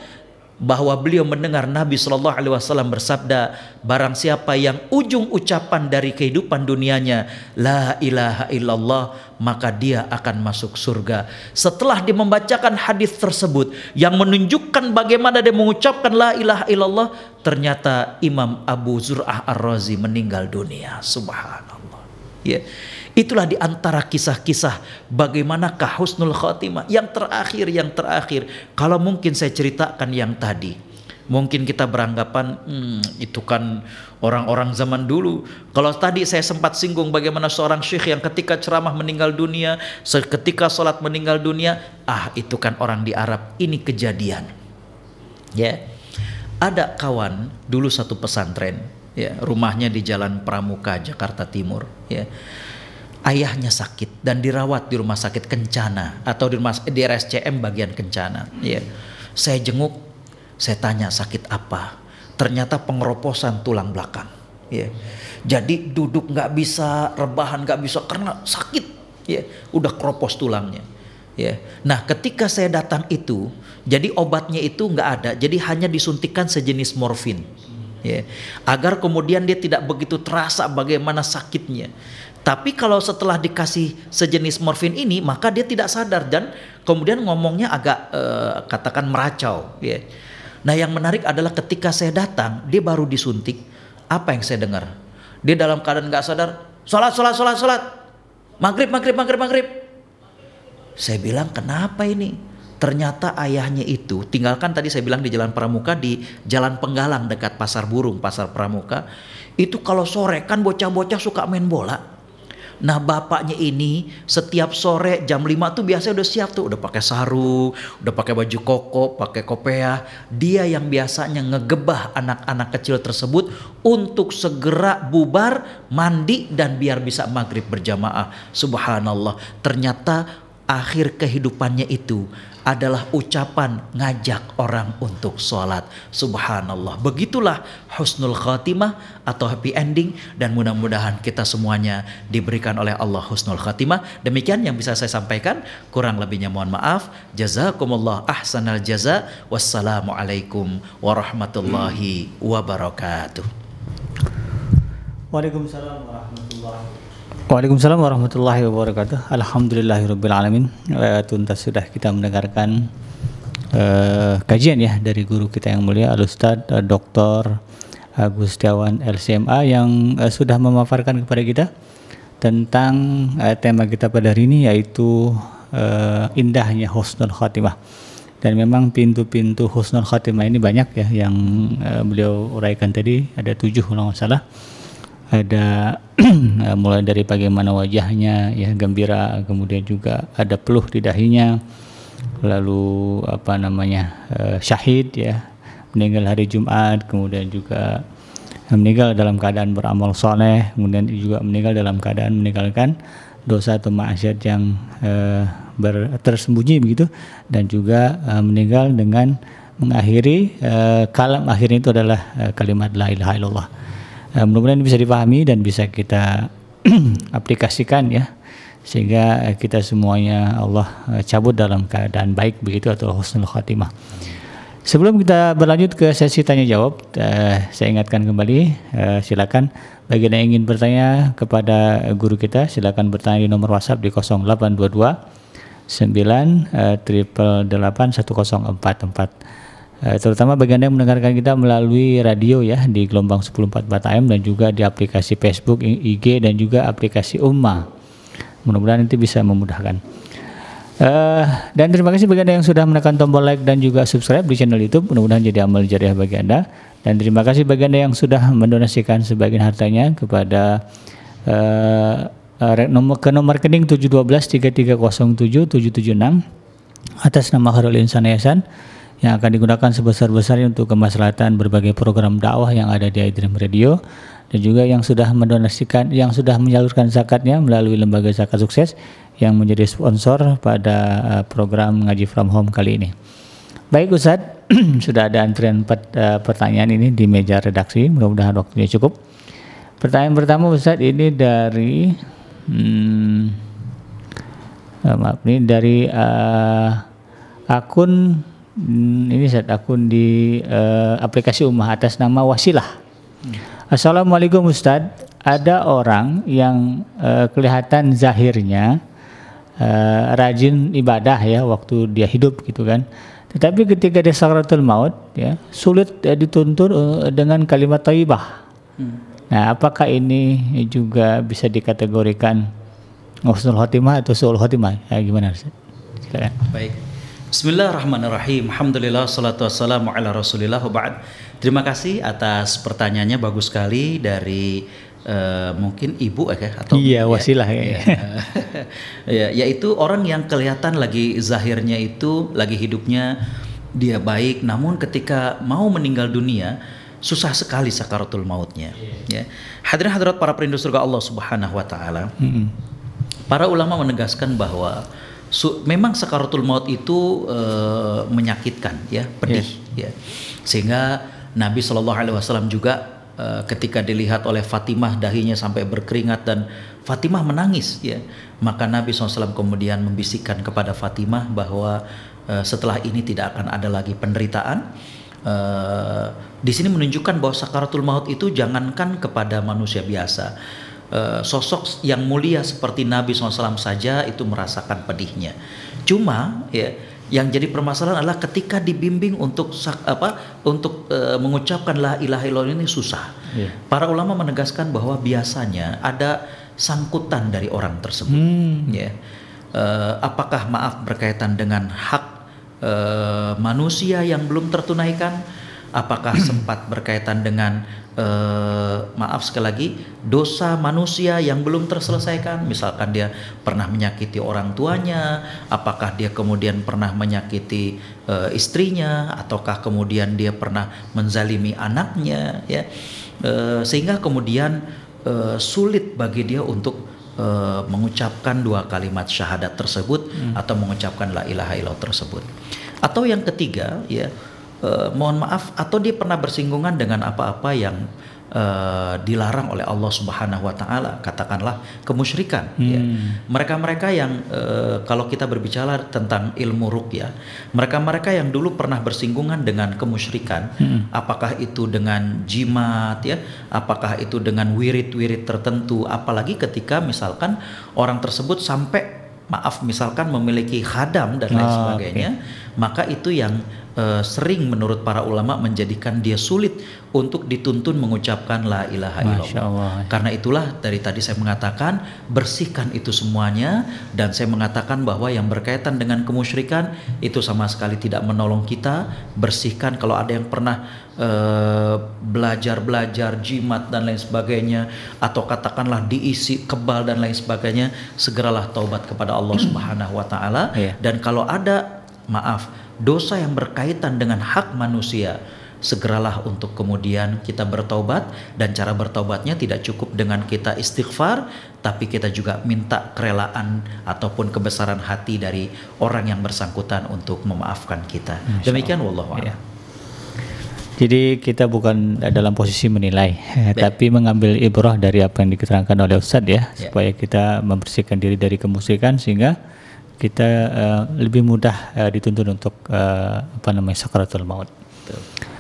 bahwa beliau mendengar Nabi Shallallahu Alaihi Wasallam bersabda, barang siapa yang ujung ucapan dari kehidupan dunianya, la ilaha illallah, maka dia akan masuk surga. Setelah dia membacakan hadis tersebut yang menunjukkan bagaimana dia mengucapkan la ilaha illallah, ternyata Imam Abu Zur'ah Ar-Razi meninggal dunia. Subhanallah. Ya. Itulah di antara kisah-kisah bagaimana husnul khotimah. Yang terakhir, yang terakhir. Kalau mungkin saya ceritakan yang tadi. Mungkin kita beranggapan hmm, itu kan orang-orang zaman dulu. Kalau tadi saya sempat singgung bagaimana seorang syekh yang ketika ceramah meninggal dunia, ketika sholat meninggal dunia, ah itu kan orang di Arab. Ini kejadian. Ya, ada kawan dulu satu pesantren, ya rumahnya di Jalan Pramuka Jakarta Timur, ya ayahnya sakit dan dirawat di rumah sakit Kencana atau di rumah di RSCM bagian Kencana. Ya. Saya jenguk, saya tanya sakit apa. Ternyata pengeroposan tulang belakang. Ya. Jadi duduk nggak bisa, rebahan nggak bisa karena sakit. Ya, udah keropos tulangnya. Ya. Nah, ketika saya datang itu, jadi obatnya itu nggak ada, jadi hanya disuntikan sejenis morfin. Ya. Agar kemudian dia tidak begitu terasa bagaimana sakitnya. Tapi kalau setelah dikasih sejenis morfin ini, maka dia tidak sadar dan kemudian ngomongnya agak uh, katakan meracau. Ya. Nah yang menarik adalah ketika saya datang, dia baru disuntik. Apa yang saya dengar? Dia dalam keadaan nggak sadar, sholat, sholat, sholat, sholat, maghrib, maghrib, maghrib, maghrib. Saya bilang kenapa ini? Ternyata ayahnya itu tinggalkan tadi saya bilang di Jalan Pramuka di Jalan Penggalang dekat Pasar Burung, Pasar Pramuka. Itu kalau sore kan bocah-bocah suka main bola Nah bapaknya ini setiap sore jam 5 tuh biasanya udah siap tuh. Udah pakai sarung, udah pakai baju koko, pakai kopea. Dia yang biasanya ngegebah anak-anak kecil tersebut untuk segera bubar, mandi dan biar bisa maghrib berjamaah. Subhanallah. Ternyata akhir kehidupannya itu adalah ucapan ngajak orang untuk sholat. Subhanallah. Begitulah husnul khatimah atau happy ending dan mudah-mudahan kita semuanya diberikan oleh Allah husnul khatimah. Demikian yang bisa saya sampaikan. Kurang lebihnya mohon maaf. Jazakumullah ahsanal jaza. Wassalamualaikum warahmatullahi wabarakatuh. Waalaikumsalam warahmatullahi wabarakatuh. Waalaikumsalam warahmatullahi wabarakatuh. Alhamdulillahirobbilalamin. Uh, tuntas sudah kita mendengarkan uh, kajian ya dari guru kita yang mulia Al Ustad uh, Dr. Agustiawan LCMA yang uh, sudah memaparkan kepada kita tentang uh, tema kita pada hari ini yaitu uh, indahnya husnul khatimah. Dan memang pintu-pintu husnul khatimah ini banyak ya yang uh, beliau uraikan tadi ada tujuh kalau nggak salah ada mulai dari bagaimana wajahnya ya gembira kemudian juga ada peluh di dahinya. Lalu apa namanya uh, syahid ya meninggal hari Jumat kemudian juga meninggal dalam keadaan beramal soleh kemudian juga meninggal dalam keadaan meninggalkan dosa atau maksiat yang uh, ber, tersembunyi begitu. Dan juga uh, meninggal dengan mengakhiri kalam akhirnya itu adalah kalimat la ilaha illallah uh, mudah-mudahan bisa dipahami dan bisa kita aplikasikan ya sehingga kita semuanya Allah uh, cabut dalam keadaan baik begitu atau husnul khatimah. Sebelum kita berlanjut ke sesi tanya jawab, uh, saya ingatkan kembali, uh, silakan bagi yang ingin bertanya kepada guru kita, silakan bertanya di nomor WhatsApp di 0822 9 triple 8 1044. Eh, terutama bagi Anda yang mendengarkan kita melalui radio ya di gelombang 1044 AM dan juga di aplikasi Facebook, IG dan juga aplikasi Umma. Mudah-mudahan nanti bisa memudahkan. Uh, dan terima kasih bagi Anda yang sudah menekan tombol like dan juga subscribe di channel YouTube. Mudah-mudahan jadi amal jariah bagi Anda. Dan terima kasih bagi Anda yang sudah mendonasikan sebagian hartanya kepada uh, nomor ke nomor rekening 712 3307 776 atas nama Harul Insan Yayasan yang akan digunakan sebesar-besarnya untuk kemaslahatan berbagai program dakwah yang ada di iDream Radio dan juga yang sudah mendonasikan yang sudah menyalurkan zakatnya melalui lembaga zakat sukses yang menjadi sponsor pada uh, program ngaji from home kali ini. Baik Ustadz, sudah ada antrian pet, uh, pertanyaan ini di meja redaksi. Mudah-mudahan waktunya cukup. Pertanyaan pertama Ustaz ini dari hmm, uh, maaf ini dari uh, akun hmm, ini Ustaz akun di uh, aplikasi Ummah atas nama Wasilah. Hmm. Assalamualaikum Ustaz. Ada orang yang uh, kelihatan zahirnya uh, rajin ibadah ya waktu dia hidup gitu kan. Tetapi ketika dia sakratul maut ya sulit ya, dituntun uh, dengan kalimat thayyibah. Hmm. Nah, apakah ini juga bisa dikategorikan husnul khotimah atau suul khotimah? Ya, gimana Silakan. Baik. Bismillahirrahmanirrahim. Alhamdulillah salatu wassalamu ala Rasulillah ba'd. Terima kasih atas pertanyaannya bagus sekali dari uh, mungkin ibu ya atau Iya, wasilah ya. ya. ya yaitu orang yang kelihatan lagi zahirnya itu lagi hidupnya dia baik namun ketika mau meninggal dunia susah sekali sakaratul mautnya. Yeah. Ya. Hadirin hadirat para perindu surga Allah Subhanahu wa taala. Mm -hmm. Para ulama menegaskan bahwa su, memang sakaratul maut itu uh, menyakitkan ya, pedih yeah. ya. Sehingga Nabi Shallallahu alaihi wasallam juga uh, ketika dilihat oleh Fatimah dahinya sampai berkeringat dan Fatimah menangis ya. Maka Nabi SAW kemudian membisikkan kepada Fatimah bahwa uh, setelah ini tidak akan ada lagi penderitaan Uh, di sini menunjukkan bahwa sakaratul maut itu jangankan kepada manusia biasa. Uh, sosok yang mulia seperti Nabi SAW saja itu merasakan pedihnya. Cuma ya yang jadi permasalahan adalah ketika dibimbing untuk apa untuk uh, mengucapkan la ilaha illallah ini susah. Yeah. Para ulama menegaskan bahwa biasanya ada sangkutan dari orang tersebut. Hmm. Ya. Uh, apakah maaf berkaitan dengan hak uh, manusia yang belum tertunaikan apakah sempat berkaitan dengan uh, maaf sekali lagi dosa manusia yang belum terselesaikan misalkan dia pernah menyakiti orang tuanya apakah dia kemudian pernah menyakiti uh, istrinya ataukah kemudian dia pernah menzalimi anaknya ya uh, sehingga kemudian uh, sulit bagi dia untuk uh, mengucapkan dua kalimat syahadat tersebut hmm. atau mengucapkan la ilaha illallah tersebut. Atau yang ketiga ya uh, mohon maaf atau dia pernah bersinggungan dengan apa-apa yang uh, dilarang oleh Allah Subhanahu wa taala, katakanlah kemusyrikan ya. hmm. ya. Mereka-mereka yang uh, kalau kita berbicara tentang ilmu ruqyah, mereka-mereka yang dulu pernah bersinggungan dengan kemusyrikan, hmm. apakah itu dengan jimat ya, apakah itu dengan wirid-wirid tertentu, apalagi ketika misalkan orang tersebut sampai maaf misalkan memiliki khadam dan lain oh, sebagainya, okay. Maka itu yang uh, sering menurut para ulama menjadikan dia sulit untuk dituntun mengucapkan la ilaha illallah. Karena itulah dari tadi saya mengatakan bersihkan itu semuanya dan saya mengatakan bahwa yang berkaitan dengan kemusyrikan itu sama sekali tidak menolong kita. Bersihkan kalau ada yang pernah uh, belajar-belajar jimat dan lain sebagainya atau katakanlah diisi kebal dan lain sebagainya, segeralah taubat kepada Allah Subhanahu wa taala yeah. dan kalau ada maaf dosa yang berkaitan dengan hak manusia segeralah untuk kemudian kita bertobat dan cara bertobatnya tidak cukup dengan kita istighfar tapi kita juga minta kerelaan ataupun kebesaran hati dari orang yang bersangkutan untuk memaafkan kita. Demikian wallahu a'lam. Ya. Jadi kita bukan dalam posisi menilai, Baik. tapi mengambil ibrah dari apa yang diterangkan oleh Ustadz ya, ya, supaya kita membersihkan diri dari kemusyrikan sehingga kita uh, lebih mudah uh, dituntun untuk uh, apa namanya sakaratul maut.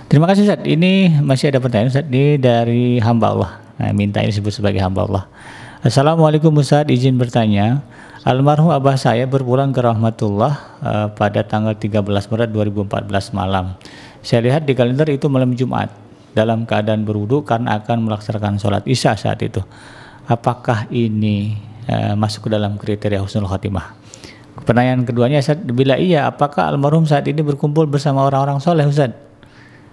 Terima kasih Ustaz. Ini masih ada pertanyaan Ustaz ini dari hamba Allah. Nah, minta ini disebut sebagai hamba Allah. Assalamualaikum Ustaz, izin bertanya. Almarhum abah saya berpulang ke rahmatullah uh, pada tanggal 13 Maret 2014 malam. Saya lihat di kalender itu malam Jumat dalam keadaan berwudu karena akan melaksanakan sholat isya saat itu. Apakah ini uh, masuk ke dalam kriteria husnul khatimah? Pertanyaan keduanya, Ustaz, bila iya, apakah almarhum saat ini berkumpul bersama orang-orang soleh, Ustaz?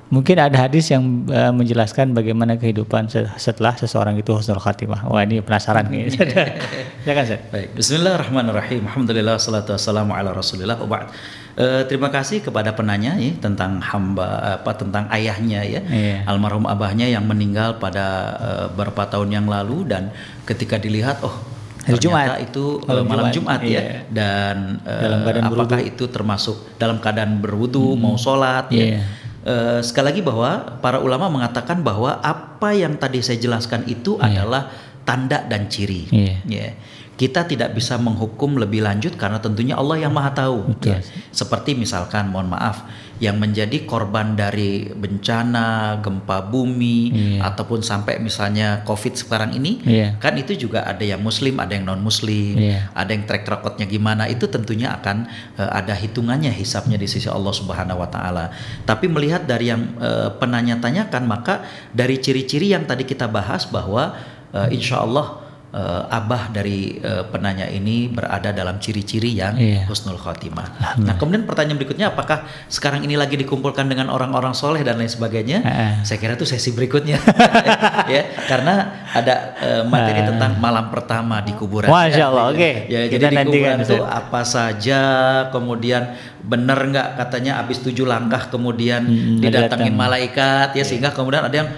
Mungkin ada hadis yang uh, menjelaskan bagaimana kehidupan setelah seseorang itu husnul khatimah. Wah ini penasaran nih. kan Ustaz. Baik. Bismillahirrahmanirrahim. Alhamdulillah salatu wassalamu ala Rasulillah. Wa Uh, terima kasih kepada penanya ya tentang hamba apa tentang ayahnya ya yeah. almarhum abahnya yang meninggal pada uh, beberapa tahun yang lalu dan ketika dilihat oh Hari Jumat. itu eh, Malam malam, Jumat, Jumat, ya iya. dan eh, Dalam keadaan apakah itu termasuk dalam keadaan berwudu mau sholat ya Iya. Eh, sekali lagi bahwa para ulama mengatakan bahwa apa yang tadi saya jelaskan itu adalah tanda dan ciri Iya. ya kita tidak bisa menghukum lebih lanjut karena tentunya Allah yang maha tahu Betul. ya. seperti misalkan mohon maaf yang menjadi korban dari bencana gempa bumi Iya. ataupun sampai misalnya covid sekarang ini Iya. kan itu juga ada yang muslim ada yang non muslim Iya. ada yang track recordnya gimana itu tentunya akan eh, ada hitungannya hisapnya di sisi Allah Subhanahu Wa Taala tapi melihat dari yang eh, penanya tanyakan maka dari ciri-ciri yang tadi kita bahas bahwa eh, insya Allah eh, abah dari eh, penanya ini berada dalam ciri-ciri yang Iya. husnul khotimah. Nah kemudian pertanyaan berikutnya apakah sekarang ini lagi dikumpulkan dengan orang-orang soleh dan lain sebagainya? Heeh. Saya kira itu sesi berikutnya ya karena ada eh, materi Ah. tentang malam pertama di kuburan. Masya Ya, Allah, ya. oke. Ya, Kita jadi di kuburan itu apa saja, kemudian benar nggak katanya habis tujuh langkah kemudian Hmm, didatangin datang. malaikat ya sehingga kemudian ada yang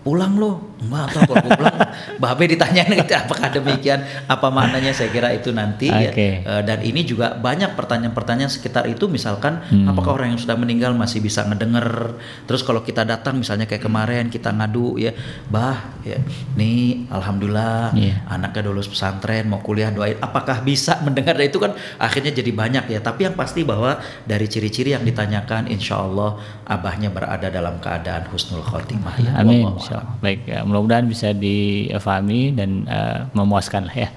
pulang loh. Enggak atau kalau pulang? Babe ditanyain gitu apakah demikian? Apa maknanya? Saya kira itu nanti. Ya. Oke. Eh, dan ini juga banyak pertanyaan-pertanyaan sekitar itu. Misalkan Hmm. apakah orang yang sudah meninggal masih bisa ngedenger? Terus kalau kita datang misalnya kayak kemarin kita ngadu ya bah ya nih alhamdulillah Iya. anaknya lulus pesantren mau kuliah doain. Apakah bisa mendengar? Nah, itu kan akhirnya jadi banyak ya. Tapi yang pasti bahwa dari ciri-ciri yang ditanyakan insya Allah abahnya berada dalam keadaan husnul khotimah ya. Amin. Insya Allah. Baik, ya, mudah-mudahan bisa difahami dan eh, memuaskan lah ya.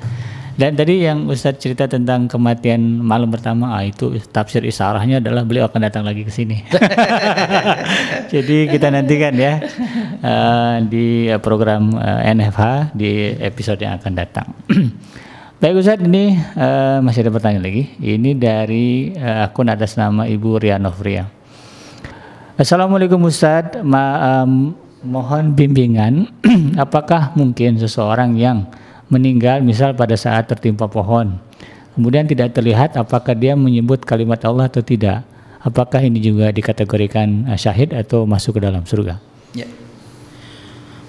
Dan tadi yang Ustadz cerita tentang kematian malam pertama, ah, itu tafsir isarahnya adalah beliau akan datang lagi ke sini. Jadi kita nantikan ya eh, di program eh, NFH di episode yang akan datang. Baik Ustadz, ini eh, masih ada pertanyaan lagi. Ini dari eh, akun atas nama Ibu Ria Novria. Assalamualaikum Ustadz, Ma- em, mohon bimbingan. Apakah mungkin seseorang yang meninggal misal pada saat tertimpa pohon, kemudian tidak terlihat apakah dia menyebut kalimat Allah atau tidak? Apakah ini juga dikategorikan eh, syahid atau masuk ke dalam surga? Ya.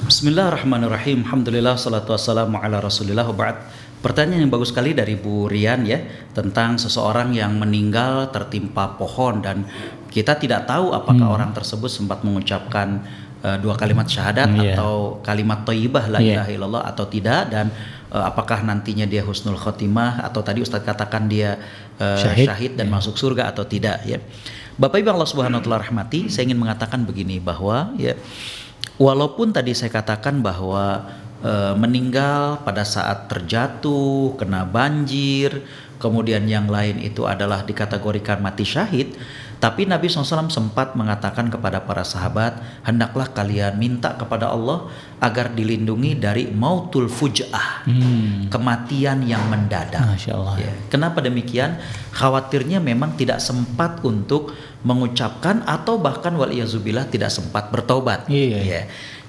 Bismillahirrahmanirrahim. Alhamdulillah salatu wassalamu ala Rasulillah ba'd. Pertanyaan yang bagus sekali dari Bu Rian ya tentang seseorang yang meninggal tertimpa pohon dan kita tidak tahu apakah orang tersebut sempat mengucapkan eh, dua kalimat syahadat Iya. atau kalimat thayyibah la Iya. ilaha illallah atau tidak dan eh, apakah nantinya dia husnul khotimah atau tadi Ustadz katakan dia eh, Syahid. syahid dan masuk surga atau tidak ya. Bapak Ibu Allah Subhanahu wa taala rahmati, saya ingin mengatakan begini bahwa ya walaupun tadi saya katakan bahwa eh, meninggal pada saat terjatuh, kena banjir, kemudian yang lain itu adalah dikategorikan mati syahid, tapi Nabi SAW sempat mengatakan kepada para sahabat, hendaklah kalian minta kepada Allah agar dilindungi dari mautul fuj'ah, Hmm. kematian yang mendadak. Masya Allah. Ya. Kenapa demikian? Khawatirnya memang tidak sempat untuk mengucapkan atau bahkan waliyazubillah tidak sempat bertobat. Iya, Ya.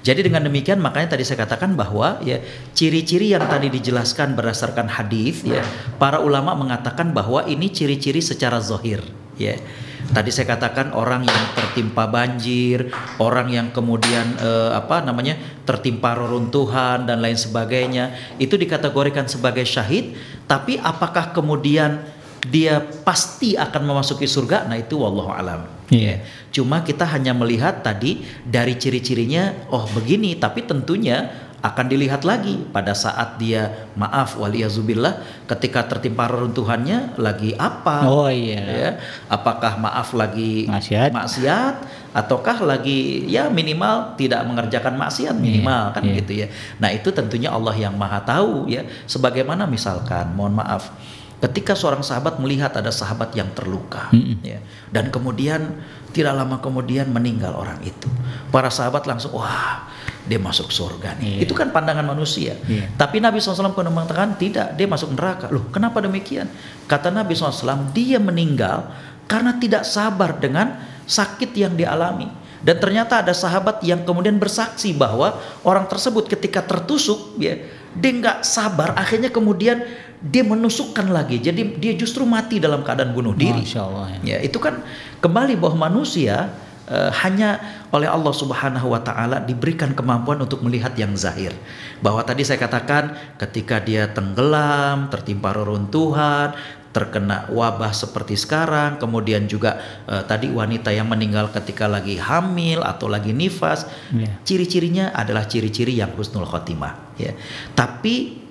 Jadi dengan demikian makanya tadi saya katakan bahwa ya ciri-ciri yang tadi dijelaskan berdasarkan hadis ya para ulama mengatakan bahwa ini ciri-ciri secara zohir ya. Tadi saya katakan orang yang tertimpa banjir, orang yang kemudian eh, apa namanya tertimpa reruntuhan dan lain sebagainya itu dikategorikan sebagai syahid. Tapi apakah kemudian dia pasti akan memasuki surga? Nah itu wallahu alam. Iya. Ya. Cuma kita hanya melihat tadi dari ciri-cirinya, oh begini. Tapi tentunya akan dilihat lagi pada saat dia maaf waliyazubillah ketika tertimpa reruntuhannya lagi apa? Oh iya. Ya, apakah maaf lagi Maksiat. maksiat ataukah lagi ya minimal tidak mengerjakan maksiat minimal Iya, kan iya. gitu ya. Nah, itu tentunya Allah yang Maha tahu ya. Sebagaimana misalkan mohon maaf ketika seorang sahabat melihat ada sahabat yang terluka Mm-mm. ya dan kemudian tidak lama kemudian meninggal orang itu. Para sahabat langsung wah dia masuk surga nih. Iya. Itu kan pandangan manusia. Iya. Tapi Nabi SAW pernah mengatakan tidak, dia masuk neraka. Loh, kenapa demikian? Kata Nabi SAW, dia meninggal karena tidak sabar dengan sakit yang dialami. Dan ternyata ada sahabat yang kemudian bersaksi bahwa orang tersebut ketika tertusuk, ya, dia nggak sabar. Akhirnya kemudian dia menusukkan lagi. Jadi dia justru mati dalam keadaan bunuh diri. Masya Allah. Ya. Ya, itu kan kembali bahwa manusia uh, hanya oleh Allah Subhanahu wa taala diberikan kemampuan untuk melihat yang zahir. Bahwa tadi saya katakan ketika dia tenggelam, tertimpa reruntuhan, terkena wabah seperti sekarang, kemudian juga uh, tadi wanita yang meninggal ketika lagi hamil atau lagi nifas, yeah. ciri-cirinya adalah ciri-ciri yang husnul khotimah. Ya. Tapi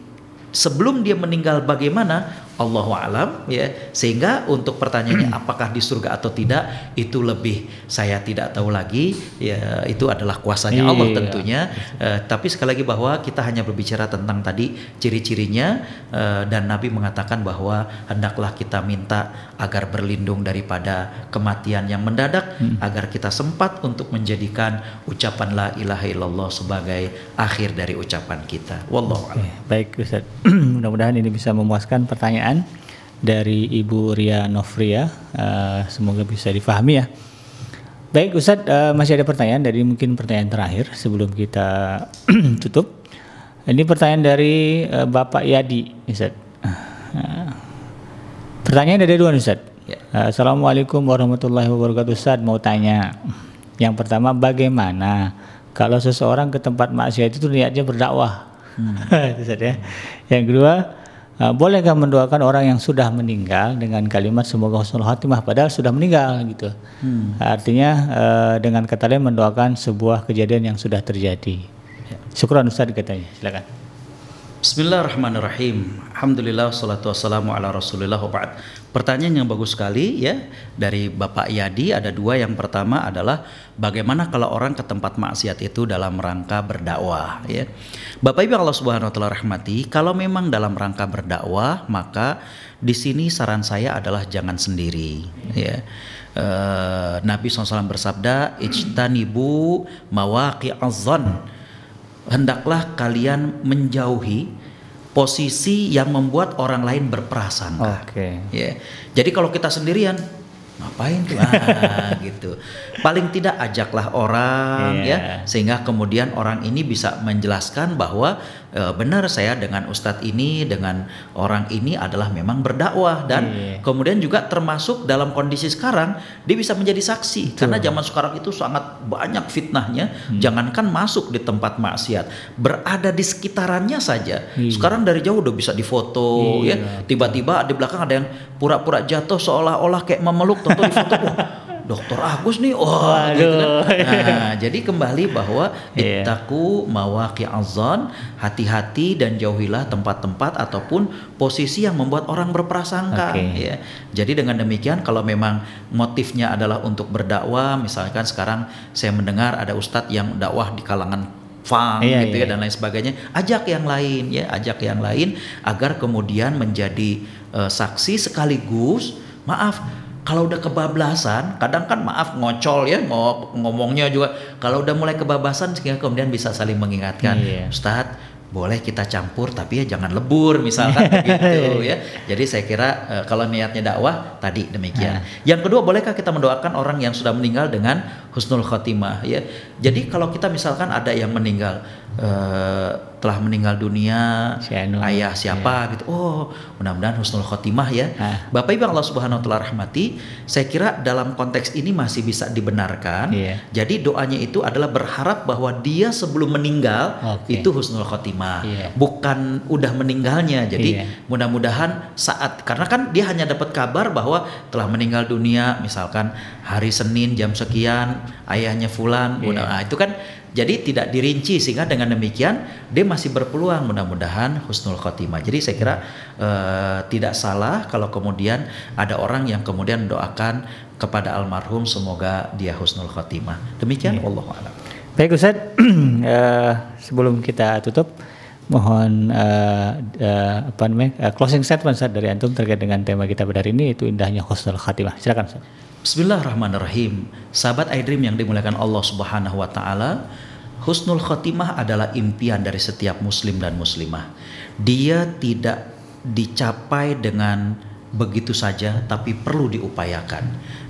sebelum dia meninggal bagaimana Allah alam ya. Sehingga untuk pertanyaannya apakah di surga atau tidak itu lebih saya tidak tahu lagi. Ya itu adalah kuasanya Allah iya. tentunya uh, tapi sekali lagi bahwa kita hanya berbicara tentang tadi ciri-cirinya. Uh, dan Nabi mengatakan bahwa hendaklah kita minta agar berlindung daripada kematian yang mendadak hmm. agar kita sempat untuk menjadikan ucapan la ilaha illallah sebagai akhir dari ucapan kita. Wallahu a'lam. baik Ustaz. Mudah-mudahan ini bisa memuaskan pertanyaan pertanyaan dari Ibu Ria Novria. Uh, semoga bisa difahami ya. Baik Ustadz, uh, masih ada pertanyaan dari mungkin pertanyaan terakhir sebelum kita tutup. Ini pertanyaan dari uh, Bapak Yadi, Ustadz. Uh, pertanyaan dari dua Ustadz. Ya. Uh, Assalamualaikum warahmatullahi wabarakatuh Ustadz, mau tanya. Yang pertama, bagaimana kalau seseorang ke tempat maksiat itu niatnya berdakwah? Hmm. Ya. Yang kedua, Uh, bolehkah mendoakan orang yang sudah meninggal dengan kalimat semoga husnul khatimah padahal sudah meninggal gitu. Hmm. Artinya uh, dengan kata lain mendoakan sebuah kejadian yang sudah terjadi. Ya. Syukran Ustaz katanya. Silakan. Bismillahirrahmanirrahim. Alhamdulillah salatu wassalamu ala Rasulillah wa ba'd. Pertanyaan yang bagus sekali ya dari Bapak Yadi ada dua. Yang pertama adalah bagaimana kalau orang ke tempat maksiat itu dalam rangka berdakwah ya. Bapak Ibu Allah Subhanahu wa taala rahmati, kalau memang dalam rangka berdakwah maka di sini saran saya adalah jangan sendiri ya. Uh, Nabi SAW bersabda, "Ijtanibu mawaqi azan." Hendaklah kalian menjauhi posisi yang membuat orang lain berprasangka. Oke. Okay. Ya. Jadi kalau kita sendirian ngapain tuh ah, gitu paling tidak ajaklah orang yeah. ya sehingga kemudian orang ini bisa menjelaskan bahwa e, benar saya dengan ustadz ini dengan orang ini adalah memang berdakwah dan yeah. kemudian juga termasuk dalam kondisi sekarang dia bisa menjadi saksi Betul. karena zaman sekarang itu sangat banyak fitnahnya hmm. jangankan masuk di tempat maksiat berada di sekitarannya saja yeah. sekarang dari jauh udah bisa difoto yeah. ya tiba-tiba di belakang ada yang pura-pura jatuh seolah-olah kayak memeluk tentu di foto dokter Agus nih oh gitu kan. Nah, jadi kembali bahwa yeah. ittaku mawaqi azan, hati-hati dan jauhilah tempat-tempat ataupun posisi yang membuat orang berprasangka okay. ya. Jadi dengan demikian kalau memang motifnya adalah untuk berdakwah, misalkan sekarang saya mendengar ada ustadz yang dakwah di kalangan fang iya, gitu ya, iya. ya dan lain sebagainya ajak yang lain ya ajak yang lain agar kemudian menjadi uh, saksi sekaligus maaf kalau udah kebablasan, kadang kan maaf ngocol ya, mau ngomongnya juga. Kalau udah mulai kebablasan, sehingga kemudian bisa saling mengingatkan, yeah. Ustadz boleh kita campur tapi ya jangan lebur misalkan begitu ya. Jadi saya kira uh, kalau niatnya dakwah tadi demikian. Nah. Yang kedua bolehkah kita mendoakan orang yang sudah meninggal dengan husnul khotimah ya. Jadi kalau kita misalkan ada yang meninggal uh, telah meninggal dunia Sianu. ayah siapa yeah. gitu oh mudah-mudahan husnul khotimah ya ah. Bapak Ibu Allah Subhanahu wa taala rahmati saya kira dalam konteks ini masih bisa dibenarkan yeah. jadi doanya itu adalah berharap bahwa dia sebelum meninggal okay. itu husnul khotimah yeah. bukan udah meninggalnya jadi yeah. mudah-mudahan saat karena kan dia hanya dapat kabar bahwa telah meninggal dunia misalkan hari Senin jam sekian ayahnya fulan yeah. nah itu kan jadi tidak dirinci sehingga dengan demikian dia masih berpeluang mudah-mudahan husnul khotimah. Jadi saya kira uh, tidak salah kalau kemudian ada orang yang kemudian mendoakan kepada almarhum semoga dia husnul khotimah. Demikian ya. Allah a'lam. Baik Ustaz, uh, sebelum kita tutup mohon uh, uh, apa namanya uh, closing statement Ustaz dari antum terkait dengan tema kita pada hari ini itu indahnya husnul khatimah. Silakan Ustaz. Bismillahirrahmanirrahim. Sahabat iDream yang dimuliakan Allah Subhanahu wa taala, husnul khotimah adalah impian dari setiap muslim dan muslimah. Dia tidak dicapai dengan begitu saja tapi perlu diupayakan.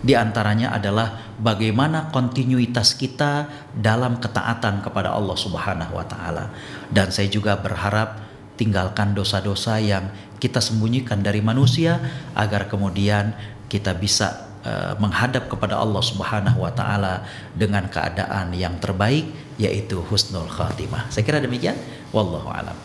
Di antaranya adalah bagaimana kontinuitas kita dalam ketaatan kepada Allah Subhanahu wa taala. Dan saya juga berharap tinggalkan dosa-dosa yang kita sembunyikan dari manusia agar kemudian kita bisa uh, menghadap kepada Allah Subhanahu wa taala dengan keadaan yang terbaik yaitu husnul khatimah. Saya kira demikian. Wallahu alam.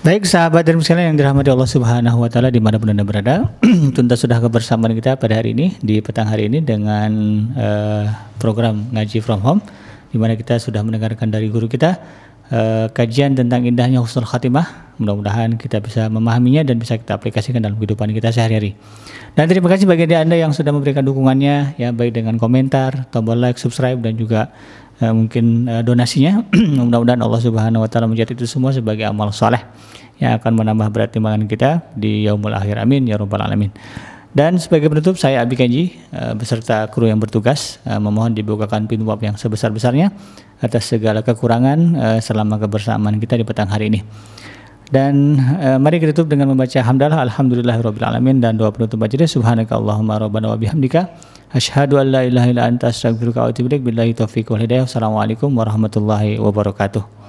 Baik sahabat dan sekalian yang dirahmati Allah Subhanahu wa taala di mana pun Anda berada, tuntas sudah kebersamaan kita pada hari ini di petang hari ini dengan uh, program ngaji from home di mana kita sudah mendengarkan dari guru kita uh, kajian tentang indahnya husnul khatimah. Mudah-mudahan kita bisa memahaminya dan bisa kita aplikasikan dalam kehidupan kita sehari-hari. Dan terima kasih bagi Anda yang sudah memberikan dukungannya ya baik dengan komentar, tombol like, subscribe dan juga uh, mungkin uh, donasinya. Mudah-mudahan Allah Subhanahu wa taala menjadi itu semua sebagai amal soleh yang akan menambah berat timbangan kita di yaumul akhir. Amin ya rabbal alamin. Dan sebagai penutup saya Abi Kenji beserta kru yang bertugas memohon dibukakan pintu yang sebesar-besarnya atas segala kekurangan uh, selama kebersamaan kita di petang hari ini. Dan uh, mari kita tutup dengan membaca hamdalah alhamdulillahirabbil alamin dan doa penutup majelis subhanakallahumma rabbana wa bihamdika Asyhadu an la ilaha illa anta astaghfiruka wa atubu ilaik. Billahi taufiq wal hidayah. Assalamualaikum warahmatullahi wabarakatuh.